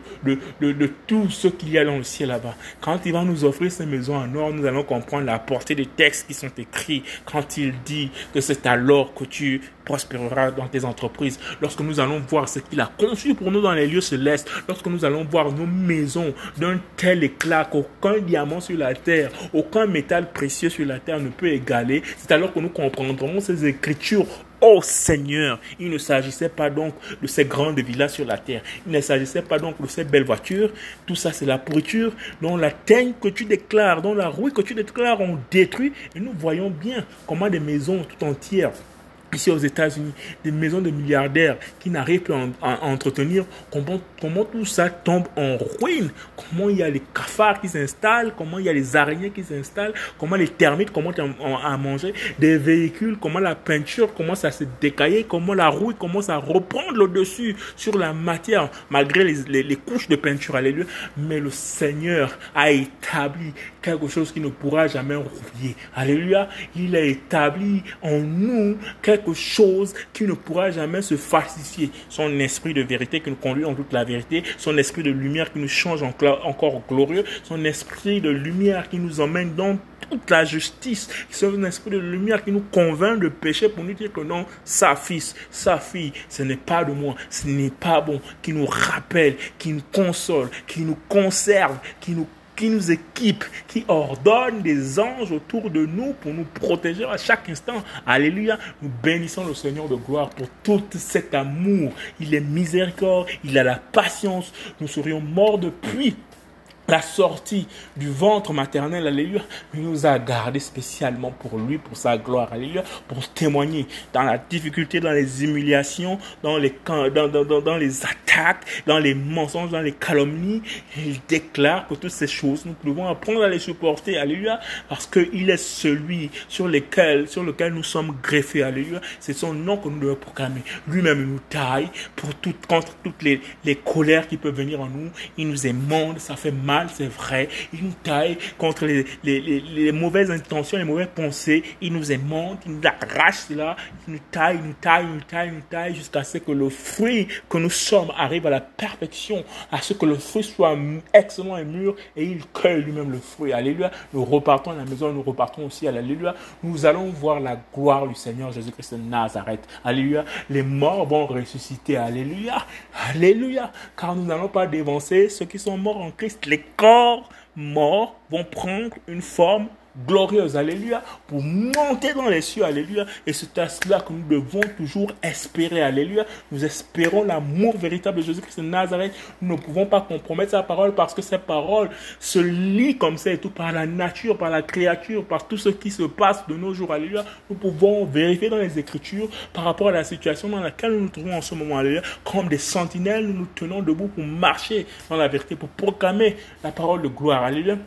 de, de, tout ce qu'il y a dans le ciel là-bas. Quand il va nous offrir ces maisons en or, nous allons comprendre la portée des textes qui sont écrits. Quand il dit que c'est alors que tu prospéreras dans tes entreprises. Lorsque nous allons voir ce qu'il a conçu pour nous dans les lieux célestes. Lorsque nous allons voir nos maisons d'un tel éclat qu'aucun diamant sur la terre, aucun métal précieux sur la terre ne peut égaler. C'est alors que nous comprendrons ces écritures Oh Seigneur, il ne s'agissait pas donc de ces grandes villas sur la terre. Il ne s'agissait pas donc de ces belles voitures. Tout ça, c'est la pourriture dont la teigne que tu déclares, dont la rouille que tu déclares, on détruit. Et nous voyons bien comment des maisons tout entières ici aux États-Unis, des maisons de milliardaires qui n'arrivent plus à, entretenir, comment, comment tout ça tombe en ruine, comment il y a les cafards qui s'installent, comment il y a les araignées qui s'installent, comment les termites commencent à, manger, des véhicules, comment la peinture commence à se décailler, comment la rouille commence à reprendre le dessus sur la matière, malgré les, les couches de peinture, alléluia. Mais le Seigneur a établi quelque chose qui ne pourra jamais rouiller, alléluia. Il a établi en nous quelque chose qui ne pourra jamais se falsifier. Son esprit de vérité qui nous conduit en toute la vérité, son esprit de lumière qui nous change encore glorieux, son esprit de lumière qui nous emmène dans toute la justice, son esprit de lumière qui nous convainc de péché pour nous dire que non, sa fils, sa fille, ce n'est pas de moi, ce n'est pas bon, qui nous rappelle, qui nous console, qui nous conserve, qui nous qui nous équipe, qui ordonne des anges autour de nous pour nous protéger à chaque instant. Alléluia. Nous bénissons le Seigneur de gloire pour tout cet amour. Il est miséricorde, il a la patience. Nous serions morts depuis la sortie du ventre maternel, alléluia, il nous a gardés spécialement pour lui, pour sa gloire, alléluia, pour témoigner dans la difficulté, dans les humiliations, dans les, dans, dans, dans les attaques, dans les mensonges, dans les calomnies. Il déclare que toutes ces choses, nous devons apprendre à les supporter, alléluia, parce qu'il est celui sur lequel, sur lequel nous sommes greffés, alléluia. C'est son nom que nous devons proclamer. Lui-même nous taille pour tout, contre toutes les, les colères qui peuvent venir en nous. Il nous émonde, ça fait mal c'est vrai. Il nous taille contre les, mauvaises intentions, les mauvaises pensées. Il nous aimante, il nous arrache cela. Il nous taille, il nous taille, il nous taille, il nous taille jusqu'à ce que le fruit que nous sommes arrive à la perfection, à ce que le fruit soit excellent et mûr et il cueille lui-même le fruit. Alléluia. Nous repartons à la maison, nous repartons aussi à l'Alléluia. Nous allons voir la gloire du Seigneur Jésus-Christ de Nazareth. Alléluia. Les morts vont ressusciter. Alléluia. Alléluia. Car nous n'allons pas dévancer ceux qui sont morts en Christ. Corps morts vont prendre une forme glorieuse, alléluia, pour monter dans les cieux, alléluia. Et c'est à cela que nous devons toujours espérer, alléluia. Nous espérons l'amour véritable de Jésus-Christ de Nazareth. Nous ne pouvons pas compromettre sa parole parce que sa parole se lit comme ça et tout par la nature, par la créature, par tout ce qui se passe de nos jours, alléluia. Nous pouvons vérifier dans les Écritures par rapport à la situation dans laquelle nous nous trouvons en ce moment, alléluia. Comme des sentinelles, nous nous tenons debout pour marcher dans la vérité, pour proclamer la parole de gloire, alléluia.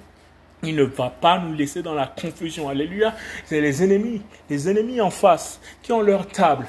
Il ne va pas nous laisser dans la confusion. Alléluia. C'est les ennemis, les ennemis en face qui ont leur table.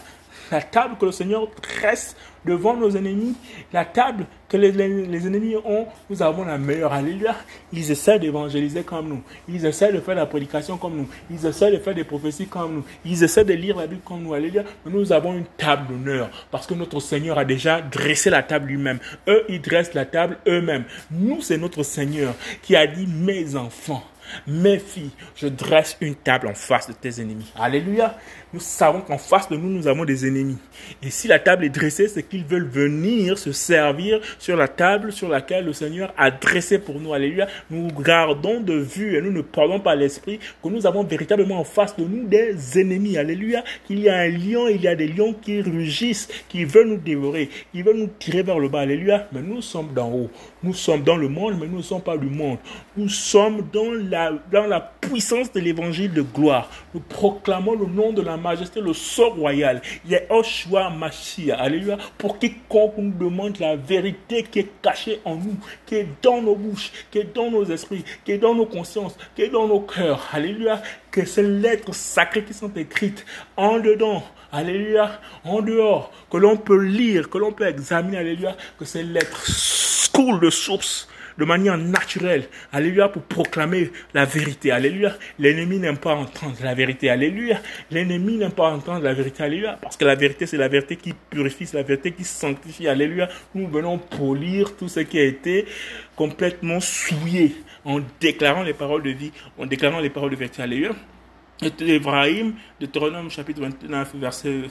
La table que le Seigneur dresse devant nos ennemis, la table que les, ennemis ont, nous avons la meilleure. Alléluia. Ils essaient d'évangéliser comme nous. Ils essaient de faire la prédication comme nous. Ils essaient de faire des prophéties comme nous. Ils essaient de lire la Bible comme nous. Alléluia. Mais nous avons une table d'honneur parce que notre Seigneur a déjà dressé la table lui-même. Eux, ils dressent la table eux-mêmes. Nous, c'est notre Seigneur qui a dit, mes enfants, mes filles, je dresse une table en face de tes ennemis. Alléluia. Savons qu'en face de nous, nous avons des ennemis. Et si la table est dressée, c'est qu'ils veulent venir se servir sur la table sur laquelle le Seigneur a dressé pour nous. Alléluia. Nous gardons de vue et nous ne parlons pas l'esprit que nous avons véritablement en face de nous des ennemis. Alléluia. Qu'il y a un lion, il y a des lions qui rugissent, qui veulent nous dévorer, qui veulent nous tirer vers le bas. Alléluia. Mais nous sommes d'en haut. Nous sommes dans le monde, mais nous ne sommes pas du monde. Nous sommes dans la, dans la puissance de l'évangile de gloire. Nous proclamons le nom de la majesté, le sort royal. Il y a Oshua Machia. Alléluia. Pour quiconque nous demande la vérité qui est cachée en nous, qui est dans nos bouches, qui est dans nos esprits, qui est dans nos consciences, qui est dans nos cœurs. Alléluia. Que ces lettres sacrées qui sont écrites en dedans, Alléluia, en dehors, que l'on peut lire, que l'on peut examiner, Alléluia, que ces lettres coulent de source de manière naturelle. Alléluia, pour proclamer la vérité. Alléluia. L'ennemi n'aime pas entendre la vérité. Alléluia. L'ennemi n'aime pas entendre la vérité. Alléluia. Parce que la vérité, c'est la vérité qui purifie, c'est la vérité qui sanctifie. Alléluia. Nous venons polir tout ce qui a été complètement souillé en déclarant les paroles de vie, en déclarant les paroles de vérité. Alléluia. Éphraïm, Deutéronome chapitre 29, verset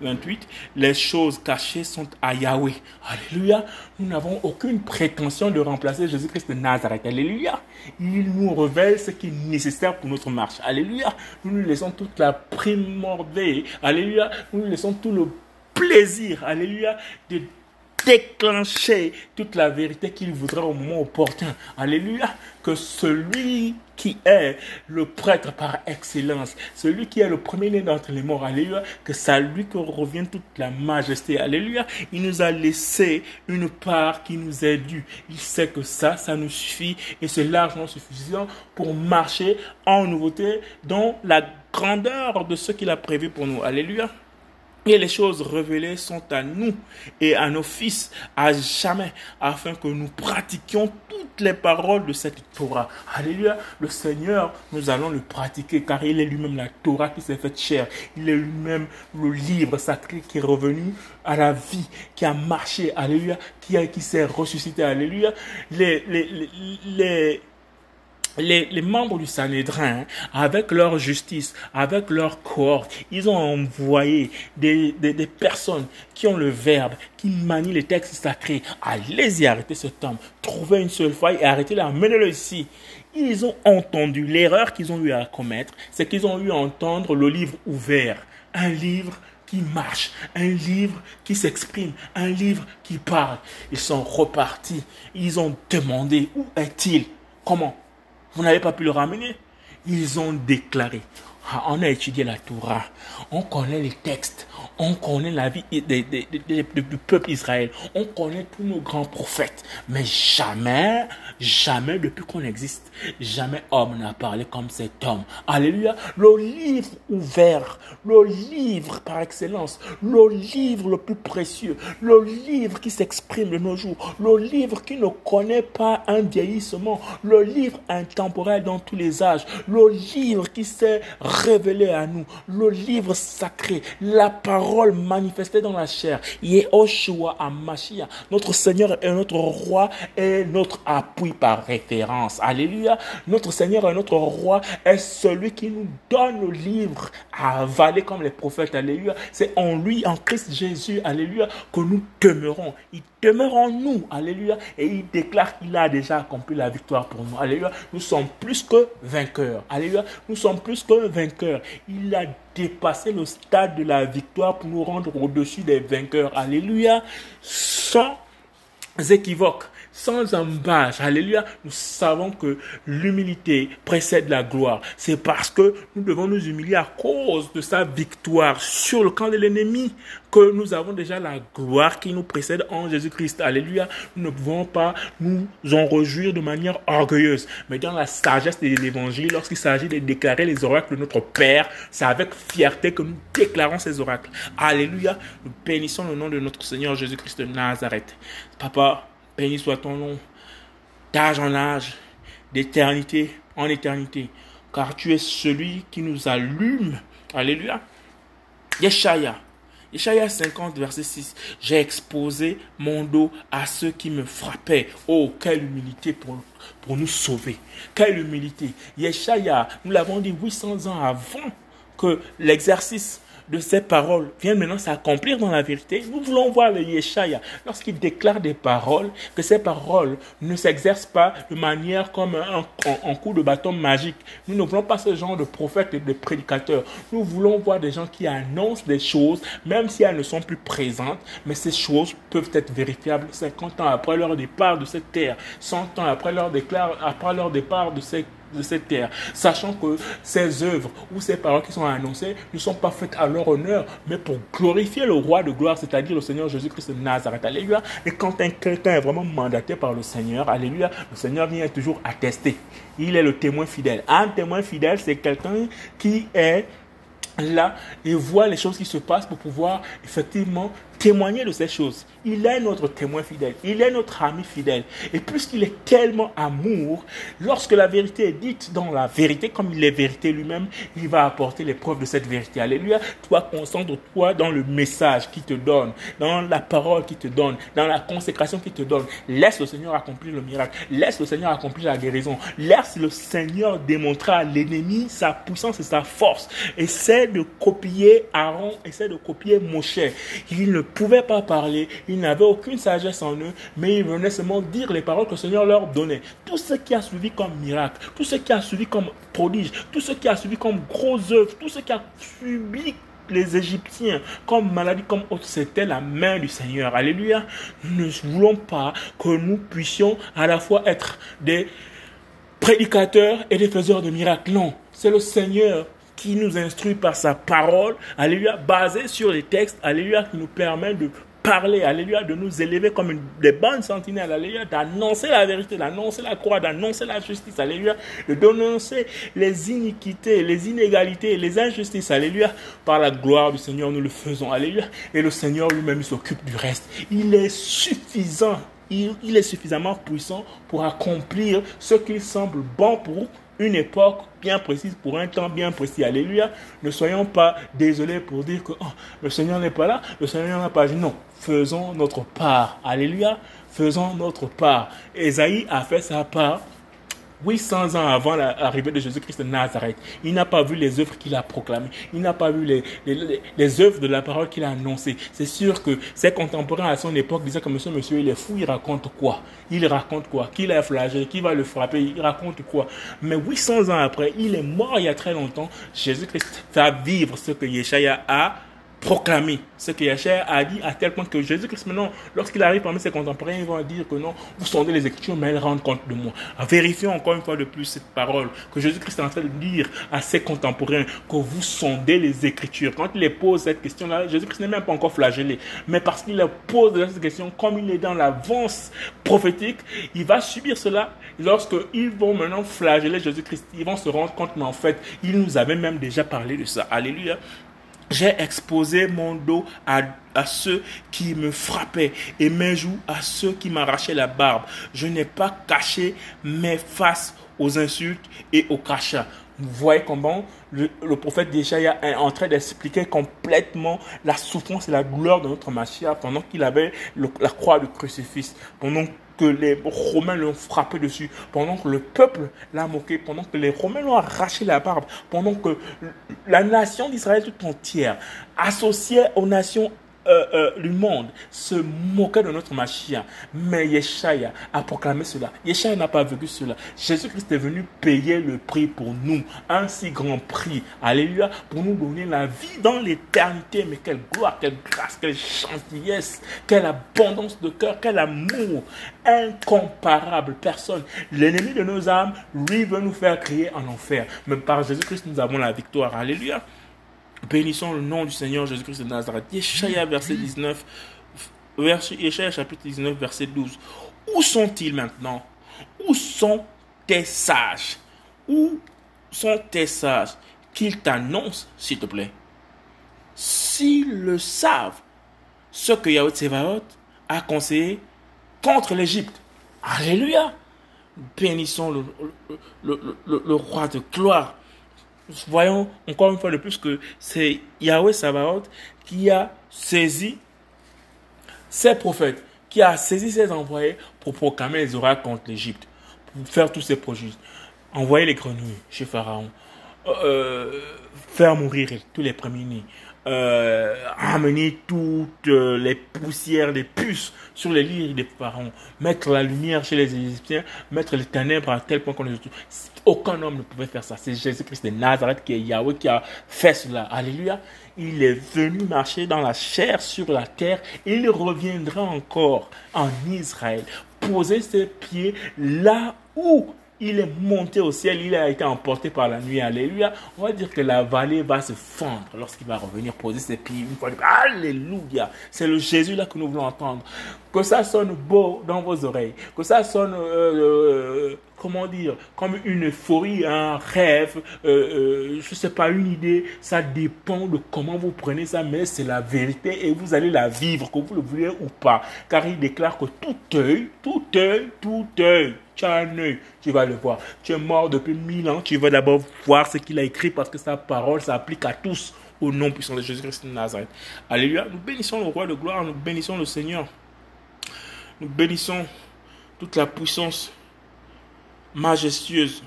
28, les choses cachées sont à Yahweh. Alléluia. Nous n'avons aucune prétention de remplacer Jésus-Christ de Nazareth. Alléluia. Il nous révèle ce qui est nécessaire pour notre marche. Alléluia. Nous nous laissons toute la primordée. Alléluia. Nous nous laissons tout le plaisir. Alléluia. De déclencher toute la vérité qu'il voudra au moment opportun. Alléluia. Que celui qui est le prêtre par excellence, celui qui est le premier-né d'entre les morts, alléluia, que ça lui que revient toute la majesté, alléluia. Il nous a laissé une part qui nous est due. Il sait que ça, ça nous suffit et c'est largement suffisant pour marcher en nouveauté dans la grandeur de ce qu'il a prévu pour nous. Alléluia. Et les choses révélées sont à nous et à nos fils à jamais, afin que nous pratiquions toutes les paroles de cette Torah. Alléluia. Le Seigneur, nous allons le pratiquer car il est lui-même la Torah qui s'est faite chair. Il est lui-même le livre sacré qui est revenu à la vie, qui a marché. Alléluia. Qui, a, qui s'est ressuscité. Alléluia. Les, les, les, les les, membres du Sanhédrin, avec leur justice, avec leur cohorte, ils ont envoyé des, personnes qui ont le verbe, qui manient les textes sacrés. Allez-y arrêter cet homme, trouvez une seule fois et arrêtez-le, amenez-le ici. Ils ont entendu l'erreur qu'ils ont eu à commettre, c'est qu'ils ont eu à entendre le livre ouvert. Un livre qui marche, un livre qui s'exprime, un livre qui parle. Ils sont repartis. Ils ont demandé où est-il? Comment? Vous n'avez pas pu le ramener. ils ont déclaré. On a étudié la Torah, on connaît les textes, on connaît la vie du peuple Israël, on connaît tous nos grands prophètes, mais jamais, jamais depuis qu'on existe, jamais homme n'a parlé comme cet homme. Alléluia. Le livre ouvert, le livre par excellence, le livre le plus précieux, le livre qui s'exprime de nos jours, le livre qui ne connaît pas un vieillissement, le livre intemporel dans tous les âges, le livre qui s'est révélé à nous, le livre sacré, la parole manifestée dans la chair, Yehoshua Amashia, notre Seigneur et notre Roi et notre appui par référence. Alléluia. Notre Seigneur et notre Roi est celui qui nous donne le livre à avaler comme les prophètes. Alléluia. C'est en lui, en Christ Jésus, Alléluia, que nous demeurons. Il demeure en nous. Alléluia. Et il déclare qu'il a déjà accompli la victoire pour nous. Alléluia. Nous sommes plus que vainqueurs. Alléluia. Nous sommes plus que vainqueurs. Il a dépassé le stade de la victoire pour nous rendre au-dessus des vainqueurs. Alléluia. Sans équivoque sans embâche. Alléluia. Nous savons que l'humilité précède la gloire. C'est parce que nous devons nous humilier à cause de sa victoire sur le camp de l'ennemi que nous avons déjà la gloire qui nous précède en Jésus-Christ. Alléluia. Nous ne pouvons pas nous en réjouir de manière orgueilleuse. Mais dans la sagesse de l'évangile, lorsqu'il s'agit de déclarer les oracles de notre Père, c'est avec fierté que nous déclarons ces oracles. Alléluia. Nous bénissons le nom de notre Seigneur Jésus-Christ de Nazareth. Papa, Béni soit ton nom, d'âge en âge, d'éternité en éternité, car tu es celui qui nous allume. Alléluia. Yeshaya. Yeshaya 50, verset 6. J'ai exposé mon dos à ceux qui me frappaient. Oh, quelle humilité pour, nous sauver. Quelle humilité. Yeshaya, nous l'avons dit 800 ans avant que l'exercice de ces paroles viennent maintenant s'accomplir dans la vérité, nous voulons voir le Yeshaya lorsqu'il déclare des paroles, que ces paroles ne s'exercent pas de manière comme un, coup de bâton magique. Nous ne voulons pas ce genre de prophètes et de prédicateurs. Nous voulons voir des gens qui annoncent des choses, même si elles ne sont plus présentes, mais ces choses peuvent être vérifiables 50 ans après leur départ de cette terre, 100 ans après leur, après leur départ de cette de cette terre, sachant que ces œuvres ou ces paroles qui sont annoncées ne sont pas faites à leur honneur, mais pour glorifier le roi de gloire, c'est-à-dire le Seigneur Jésus-Christ de Nazareth. Alléluia. Et quand quelqu'un est vraiment mandaté par le Seigneur, Alléluia, le Seigneur vient toujours attester. Il est le témoin fidèle. Un témoin fidèle, c'est quelqu'un qui est là et voit les choses qui se passent pour pouvoir effectivement témoigner de ces choses. Il est notre témoin fidèle, il est notre ami fidèle. Et puisqu'il est tellement amour, lorsque la vérité est dite dans la vérité, comme il est vérité lui-même, il va apporter les preuves de cette vérité. Alléluia. Toi, concentre-toi dans le message qui te donne, dans la parole qui te donne, dans la consécration qui te donne. Laisse le Seigneur accomplir le miracle. Laisse le Seigneur accomplir la guérison. Laisse le Seigneur démontrer à l'ennemi sa puissance et sa force. Essaie de copier Aaron, essaie de copier Moshe. Il ne pouvaient pas parler, ils n'avaient aucune sagesse en eux, mais ils venaient seulement dire les paroles que le Seigneur leur donnait. Tout ce qui a suivi comme miracle, tout ce qui a suivi comme prodige, tout ce qui a suivi comme gros œuvre, tout ce qui a subi les Égyptiens comme maladie, comme autre, c'était la main du Seigneur. Alléluia. Nous ne voulons pas que nous puissions à la fois être des prédicateurs et des faiseurs de miracles. Non, c'est le Seigneur qui nous instruit par sa parole, alléluia, basé sur les textes, alléluia, qui nous permet de parler, alléluia, de nous élever comme des bonnes sentinelles, alléluia, d'annoncer la vérité, d'annoncer la croix, d'annoncer la justice, alléluia, de dénoncer les iniquités, les inégalités, les injustices, alléluia. Par la gloire du Seigneur, nous le faisons, alléluia. Et le Seigneur lui-même s'occupe du reste. Il est suffisant, il, est suffisamment puissant pour accomplir ce qu'il semble bon pour une époque bien précise pour un temps bien précis. Alléluia. Ne soyons pas désolés pour dire que oh, le Seigneur n'est pas là, le Seigneur n'a pas agi. Non, faisons notre part. Alléluia. Faisons notre part. Esaïe a fait sa part 800 ans avant l'arrivée de Jésus-Christ de Nazareth. Il n'a pas vu les œuvres qu'il a proclamées. Il n'a pas vu les, les, œuvres de la parole qu'il a annoncées. C'est sûr que ses contemporains à son époque disaient que monsieur, monsieur, il est fou, il raconte quoi? Il raconte quoi? Qu'il a flagellé, qui va le frapper? Il raconte quoi? Mais 800 ans après, il est mort il y a très longtemps. Jésus-Christ va vivre ce que Yeshaya a proclamer ce que Yachar a dit à tel point que Jésus-Christ maintenant, lorsqu'il arrive parmi ses contemporains, il va dire que non, vous sondez les Écritures, mais elles rendent compte de moi. Vérifions encore une fois de plus cette parole que Jésus-Christ est en train de dire à ses contemporains que vous sondez les Écritures. Quand il les pose cette question-là, Jésus-Christ n'est même pas encore flagellé, mais parce qu'il pose cette question, comme il est dans l'avance prophétique, il va subir cela lorsqu'ils vont maintenant flageller Jésus-Christ. Ils vont se rendre compte, mais en fait, il nous avait même déjà parlé de ça. Alléluia. J'ai exposé mon dos à, ceux qui me frappaient et mes joues à ceux qui m'arrachaient la barbe. Je n'ai pas caché mes faces aux insultes et aux crachats. Vous voyez comment le, prophète déjà est en train d'expliquer complètement la souffrance et la douleur de notre Machia pendant qu'il avait la croix de crucifix, pendant que les Romains l'ont frappé dessus, pendant que le peuple l'a moqué, pendant que les Romains l'ont arraché la barbe, pendant que la nation d'Israël tout entière, associée aux nations euh, euh, du monde se moquait de notre Machia. Mais Yeshaya a proclamé cela. Yeshaya n'a pas vécu cela. Jésus-Christ est venu payer le prix pour nous. Un si grand prix. Alléluia. Pour nous donner la vie dans l'éternité. Mais quelle gloire, quelle grâce, quelle gentillesse, quelle abondance de cœur, quel amour incomparable. Personne. L'ennemi de nos âmes, lui, veut nous faire crier en enfer. Mais par Jésus-Christ, nous avons la victoire. Alléluia. Bénissons le nom du Seigneur Jésus-Christ de Nazareth. Yeshaya, verset 19, verset, chapitre 19, verset 12. Où sont-ils maintenant? Où sont tes sages? Où sont tes sages? Qu'ils t'annoncent, s'il te plaît. S'ils le savent, ce que Yahweh Tsevaot a conseillé contre l'Égypte. Alléluia. Bénissons le, le roi de gloire voyons encore une fois de plus que c'est Yahweh Sabaoth qui a saisi ses prophètes, qui a saisi ses envoyés pour proclamer les oracles contre l'Égypte, pour faire tous ces projets. Envoyer les grenouilles chez Pharaon, euh, faire mourir tous les premiers-nés, euh, amener toutes les poussières, les puces sur les lits des pharaons, mettre la lumière chez les Égyptiens, mettre les ténèbres à tel point qu'on les aucun homme ne pouvait faire ça. C'est Jésus-Christ de Nazareth qui est Yahweh qui a fait cela. Alléluia. Il est venu marcher dans la chair sur la terre. Il reviendra encore en Israël, poser ses pieds là où il est monté au ciel, il a été emporté par la nuit. Alléluia. On va dire que la vallée va se fendre lorsqu'il va revenir poser ses pieds une fois. Alléluia. C'est le Jésus là que nous voulons entendre. Que ça sonne beau dans vos oreilles. Que ça sonne, euh, euh, comment dire, comme une euphorie, un rêve, euh, je ne sais pas, une idée. Ça dépend de comment vous prenez ça, mais c'est la vérité et vous allez la vivre, que vous le voulez ou pas. Car il déclare que tout œil, tout œil, tout œil tu as un œil, tu vas le voir. Tu es mort depuis mille ans, tu vas d'abord voir ce qu'il a écrit parce que sa parole s'applique à tous au nom puissant de Jésus-Christ de Nazareth. Alléluia. Nous bénissons le roi de gloire, nous bénissons le Seigneur. Nous bénissons toute la puissance majestueuse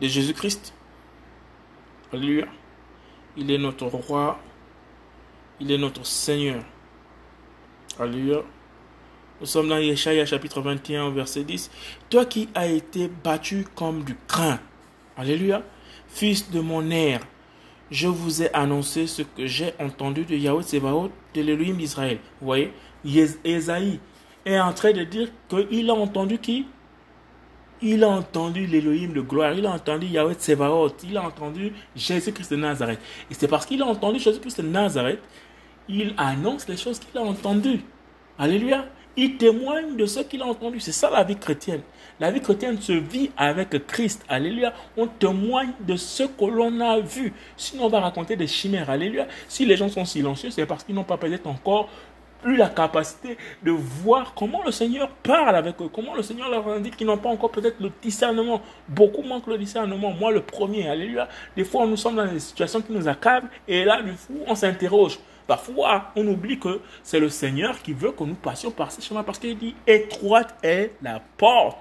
de Jésus-Christ. Alléluia. Il est notre roi. Il est notre Seigneur. Alléluia. Nous sommes dans Yeshaya chapitre 21 verset 10. Toi qui as été battu comme du crin. Alléluia. Fils de mon air, je vous ai annoncé ce que j'ai entendu de Yahweh Tsebaot, de l'Élohim d'Israël. Vous voyez, Esaïe est en train de dire qu'il a entendu qui? Il a entendu l'Élohim de gloire, il a entendu Yahweh Tsebaot, il a entendu Jésus-Christ de Nazareth. Et c'est parce qu'il a entendu Jésus-Christ de Nazareth, il annonce les choses qu'il a entendues. Alléluia. Il témoigne de ce qu'il a entendu. C'est ça la vie chrétienne. La vie chrétienne se vit avec Christ. Alléluia. On témoigne de ce que l'on a vu. Sinon, on va raconter des chimères. Alléluia. Si les gens sont silencieux, c'est parce qu'ils n'ont pas peut-être encore eu la capacité de voir comment le Seigneur parle avec eux, comment le Seigneur leur indique qu'ils n'ont pas encore peut-être le discernement. Beaucoup manquent le discernement. Moi, le premier, alléluia. Des fois, nous sommes dans des situations qui nous accablent et là, du coup, on s'interroge. Parfois, on oublie que c'est le Seigneur qui veut que nous passions par ce chemin parce qu'il dit étroite est la porte.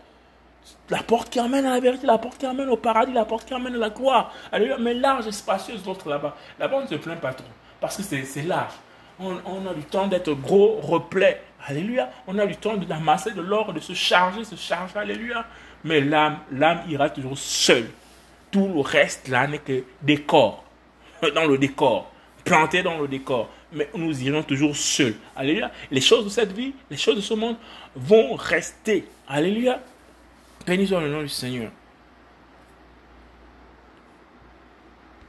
La porte qui amène à la vérité, la porte qui amène au paradis, la porte qui amène à la gloire. Alléluia. Mais large et spacieuse, l'autre là-bas. Là-bas, on ne se plaint pas trop parce que c'est large. On, a du temps d'être gros, replet. Alléluia. On a du temps d'amasser de l'or, de se charger, se charger. Alléluia. Mais l'âme, l'âme ira toujours seule. Tout le reste là n'est que décor. Dans le décor. plantés dans le décor, mais nous irons toujours seuls. Alléluia. Les choses de cette vie, les choses de ce monde vont rester. Alléluia. Béni soit le nom du Seigneur.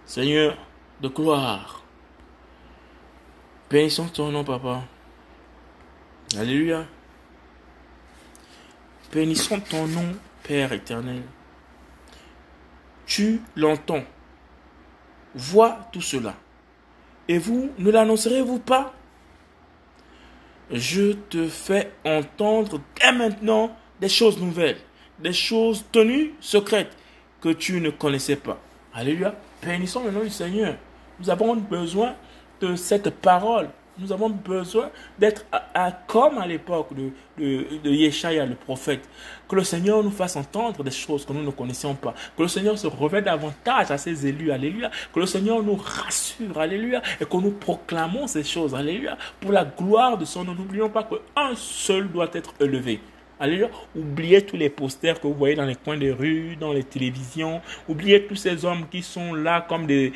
Seigneur de gloire. Bénissons ton nom, papa. Alléluia. Bénissons ton nom, Père éternel. Tu l'entends. Vois tout cela. Et vous, ne l'annoncerez-vous pas? Je te fais entendre dès maintenant des choses nouvelles, des choses tenues secrètes que tu ne connaissais pas. Alléluia. Bénissons le nom du Seigneur. Nous avons besoin de cette parole. Nous avons besoin d'être comme à l'époque de, de, de Yeshaya, le prophète. Que le Seigneur nous fasse entendre des choses que nous ne connaissions pas. Que le Seigneur se révèle davantage à ses élus. Alléluia. Que le Seigneur nous rassure. Alléluia. Et que nous proclamons ces choses. Alléluia. Pour la gloire de son nom. N'oublions pas qu'un seul doit être élevé. Alléluia. Oubliez tous les posters que vous voyez dans les coins des rues, dans les télévisions. Oubliez tous ces hommes qui sont là comme des,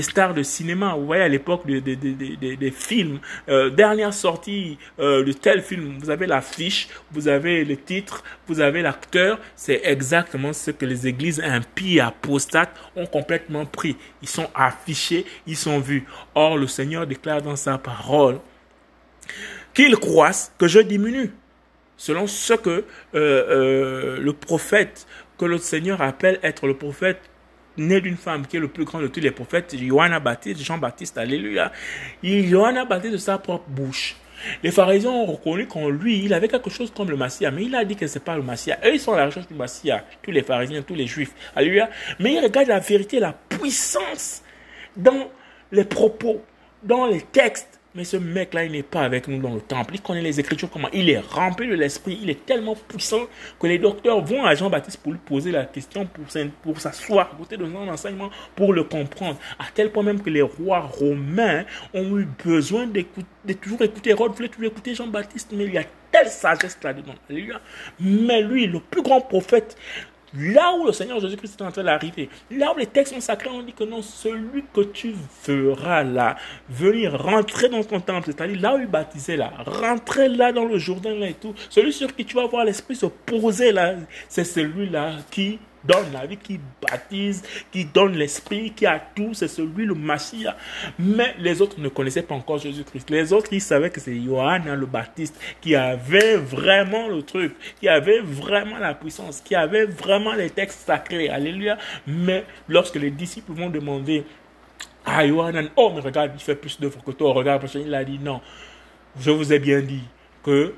stars de cinéma. Vous voyez à l'époque des, films. Euh, dernière sortie euh, de tel film, vous avez l'affiche, vous avez le titre, vous avez l'acteur. C'est exactement ce que les églises impies apostates ont complètement pris. Ils sont affichés, ils sont vus. Or, le Seigneur déclare dans sa parole qu'il croisse que je diminue selon ce que euh, euh, le prophète que le Seigneur appelle être le prophète né d'une femme qui est le plus grand de tous les prophètes, Johanna Baptiste, Jean-Baptiste, alléluia. Johanna Baptiste de sa propre bouche. Les pharisiens ont reconnu qu'en lui, il avait quelque chose comme le Massia, mais il a dit que ce n'est pas le Massia. Eux, ils sont à la recherche du Massia, tous les pharisiens, tous les juifs. Alléluia. Mais ils regardent la vérité, la puissance dans les propos, dans les textes mais ce mec-là, il n'est pas avec nous dans le temple. Il connaît les Écritures comment Il est rempli de l'Esprit. Il est tellement puissant que les docteurs vont à Jean-Baptiste pour lui poser la question, pour, s'asseoir côté de son enseignement, pour le comprendre. À tel point même que les rois romains ont eu besoin de toujours écouter Rod, voulait toujours écouter Jean-Baptiste, mais il y a telle sagesse là-dedans. Mais lui, le plus grand prophète, Là où le Seigneur Jésus-Christ est en train d'arriver, là où les textes sont sacrés, on dit que non, celui que tu feras là, venir rentrer dans ton temple, c'est-à-dire là où il baptisait là, rentrer là dans le Jourdain là et tout, celui sur qui tu vas voir l'Esprit se poser là, c'est celui-là qui donne la vie, qui baptise, qui donne l'esprit, qui a tout, c'est celui, le Machia. Mais les autres ne connaissaient pas encore Jésus-Christ. Les autres, ils savaient que c'est Johanna le Baptiste qui avait vraiment le truc, qui avait vraiment la puissance, qui avait vraiment les textes sacrés. Alléluia. Mais lorsque les disciples vont demander à Johanna, oh, mais regarde, il fait plus d'œuvres que toi, regarde, il a dit non. Je vous ai bien dit que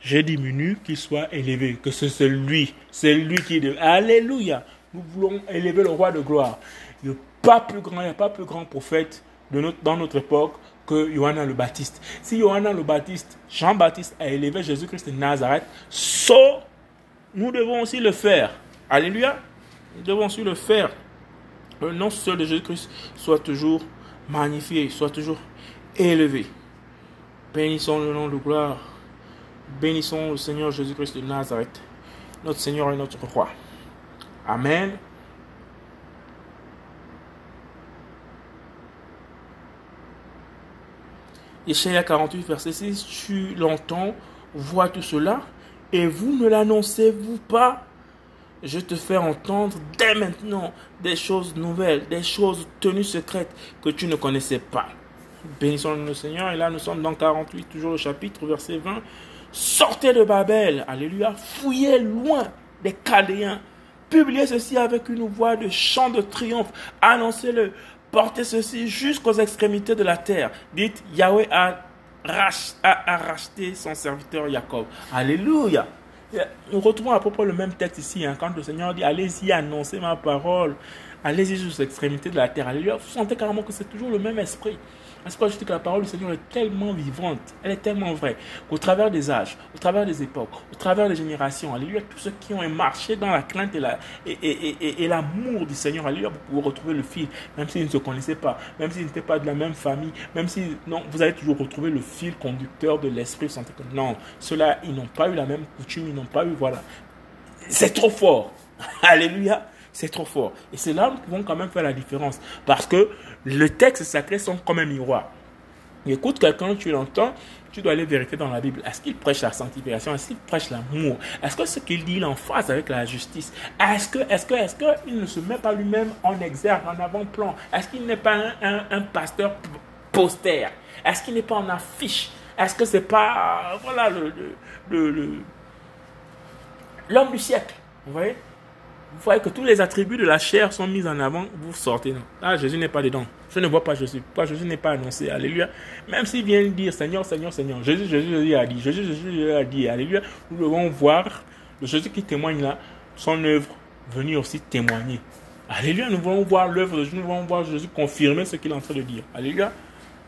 j'ai diminue, qu'il soit élevé, que c'est lui, c'est lui qui est Alléluia. Nous voulons élever le roi de gloire. Il n'y a pas plus grand, il n'y a pas plus grand prophète de notre, dans notre époque que Johanna le Baptiste. Si Johanna le Baptiste, Jean-Baptiste a élevé Jésus-Christ de Nazareth, so, nous devons aussi le faire. Alléluia. Nous devons aussi le faire. Le nom seul de Jésus-Christ soit toujours magnifié, soit toujours élevé. Bénissons le nom de gloire. Bénissons le Seigneur Jésus-Christ de Nazareth, notre Seigneur et notre Roi. Amen. Échaïa 48, verset 6, tu l'entends, vois tout cela, et vous ne l'annoncez-vous pas? Je te fais entendre dès maintenant des choses nouvelles, des choses tenues secrètes que tu ne connaissais pas. Bénissons le Seigneur, et là nous sommes dans 48, toujours le chapitre, verset 20. Sortez de Babel, alléluia, fouillez loin des Chaldéens, publiez ceci avec une voix de chant de triomphe, annoncez-le, portez ceci jusqu'aux extrémités de la terre. Dites, Yahweh a, racheté son serviteur Jacob. Alléluia. Nous retrouvons à près le même texte ici, hein, quand le Seigneur dit, allez-y, annoncez ma parole, allez-y jusqu'aux extrémités de la terre. Alléluia. Vous sentez carrément que c'est toujours le même esprit. Parce que je dis que la parole du Seigneur est tellement vivante, elle est tellement vraie, qu'au travers des âges, au travers des époques, au travers des générations, alléluia, tous ceux qui ont marché dans la crainte et, la, et, et, et, l'amour du Seigneur, alléluia, vous pouvez retrouver le fil, même s'ils ne se connaissaient pas, même s'ils n'étaient pas de la même famille, même si, non, vous allez toujours retrouver le fil conducteur de l'Esprit. que non, ceux-là, ils n'ont pas eu la même coutume, ils n'ont pas eu, voilà. C'est trop fort. Alléluia. c'est trop fort. Et c'est là qui vont quand même faire la différence. Parce que le texte sacré sont comme un miroir. Écoute quelqu'un, tu l'entends, tu dois aller vérifier dans la Bible. Est-ce qu'il prêche la sanctification? Est-ce qu'il prêche l'amour? Est-ce que ce qu'il dit, il en phase avec la justice? Est-ce que, est-ce que, est-ce qu'il ne se met pas lui-même en exergue, en avant-plan? Est-ce qu'il n'est pas un, un, pasteur poster Est-ce qu'il n'est pas en affiche? Est-ce que c'est pas, voilà, le, le, le, l'homme du siècle? Vous voyez? Vous voyez que tous les attributs de la chair sont mis en avant, vous sortez. Non. Ah, Jésus n'est pas dedans. Je ne vois pas Jésus. Pourquoi Jésus n'est pas annoncé? Alléluia. Même s'il vient dire Seigneur, Seigneur, Seigneur. Jésus, Jésus, Jésus a dit. Jésus, Jésus a dit. Alléluia. Nous devons voir le Jésus qui témoigne là, son œuvre venir aussi témoigner. Alléluia. Nous voulons voir l'œuvre de Jésus. Nous voulons voir Jésus confirmer ce qu'il est en train de dire. Alléluia.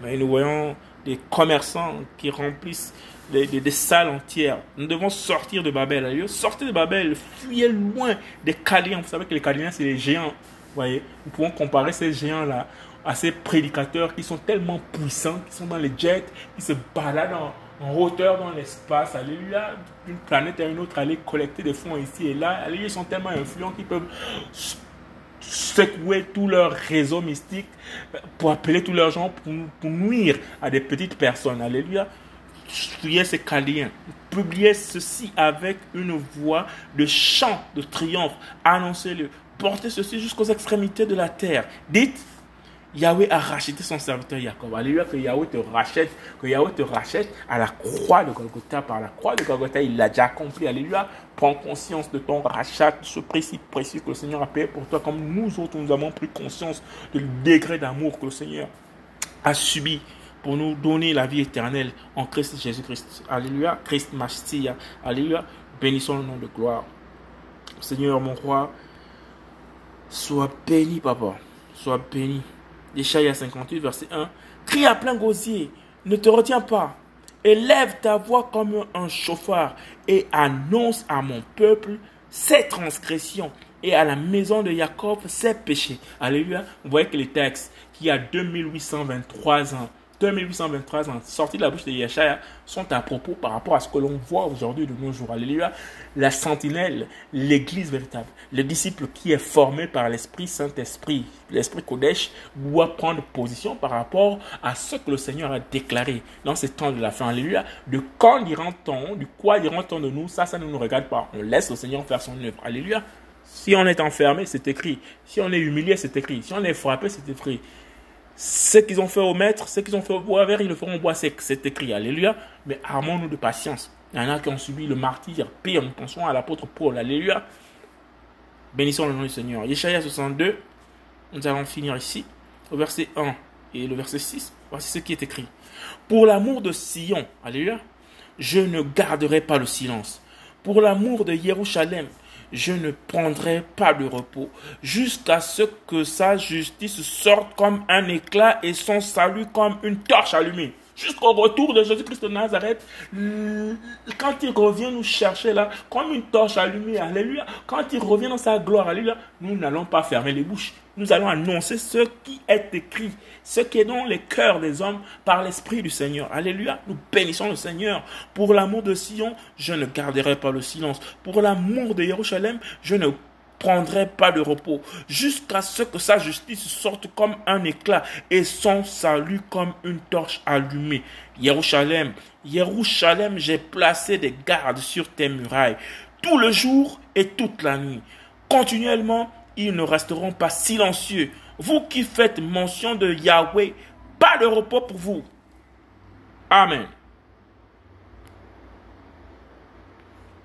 Mais nous voyons des commerçants qui remplissent des, salles entières. Nous devons sortir de Babel. Alléluia. Sortez de Babel. Fuyez loin des Caliens. Vous savez que les Caliens, c'est les géants. Vous voyez, nous pouvons comparer ces géants-là à ces prédicateurs qui sont tellement puissants, qui sont dans les jets, qui se baladent en, hauteur dans l'espace, alléluia, d'une planète à une autre, aller collecter des fonds ici et là. Alléluia, ils sont tellement influents qu'ils peuvent secouer tout leur réseau mystique pour appeler tous leurs gens pour, nuire à des petites personnes. Alléluia. Fuyez ces Caliens. Publiez ceci avec une voix de chant de triomphe. Annoncez-le. Portez ceci jusqu'aux extrémités de la terre. Dites Yahweh a racheté son serviteur Jacob. Alléluia, que Yahweh te rachète, que Yahweh te rachète à la croix de Golgotha. Par la croix de Golgotha, il l'a déjà accompli. Alléluia. Prends conscience de ton rachat, ce si précieux que le Seigneur a payé pour toi, comme nous autres, nous avons pris conscience du degré d'amour que le Seigneur a subi pour nous donner la vie éternelle en Christ Jésus-Christ. Alléluia. Christ Mastia. Alléluia. Bénissons le nom de gloire. Seigneur, mon roi, sois béni, papa. Sois béni. Échaïa 58, verset 1. Crie à plein gosier, ne te retiens pas. Élève ta voix comme un chauffard et annonce à mon peuple ses transgressions et à la maison de Jacob ses péchés. Alléluia. Vous voyez que les textes qui a 2823 ans 2823 ans sortis de la bouche de Yeshaya sont à propos par rapport à ce que l'on voit aujourd'hui de nos jours. Alléluia. La sentinelle, l'église véritable, le disciple qui est formé par l'Esprit Saint-Esprit, l'Esprit Kodesh, doit prendre position par rapport à ce que le Seigneur a déclaré dans ces temps de la fin. Alléluia. De quand dira-t-on, du quoi dira-t-on de nous, ça, ça ne nous regarde pas. On laisse le Seigneur faire son œuvre. Alléluia. Si on est enfermé, c'est écrit. Si on est humilié, c'est écrit. Si on est frappé, c'est écrit. Ce qu'ils ont fait au maître, ce qu'ils ont fait au bois vert, ils le feront au bois sec. C'est écrit. Alléluia. Mais armons-nous de patience. Il y en a qui ont subi le martyr. Pire, pensons à l'apôtre Paul. Alléluia. Bénissons le nom du Seigneur. Yeshaya 62. Nous allons finir ici. Au verset 1 et le verset 6. Voici ce qui est écrit. Pour l'amour de Sion. Alléluia. Je ne garderai pas le silence. Pour l'amour de Jérusalem, je ne prendrai pas de repos jusqu'à ce que sa justice sorte comme un éclat et son salut comme une torche allumée. Jusqu'au retour de Jésus-Christ de Nazareth, quand il revient nous chercher là, comme une torche allumée, alléluia, quand il revient dans sa gloire, alléluia, nous n'allons pas fermer les bouches. Nous allons annoncer ce qui est écrit, ce qui est dans les cœurs des hommes par l'Esprit du Seigneur. Alléluia, nous bénissons le Seigneur. Pour l'amour de Sion, je ne garderai pas le silence. Pour l'amour de Jérusalem, je ne prendrai pas de repos, jusqu'à ce que sa justice sorte comme un éclat et son salut comme une torche allumée. Jérusalem, Jérusalem, j'ai placé des gardes sur tes murailles, tout le jour et toute la nuit. Continuellement, ils ne resteront pas silencieux. Vous qui faites mention de Yahweh, pas de repos pour vous. Amen.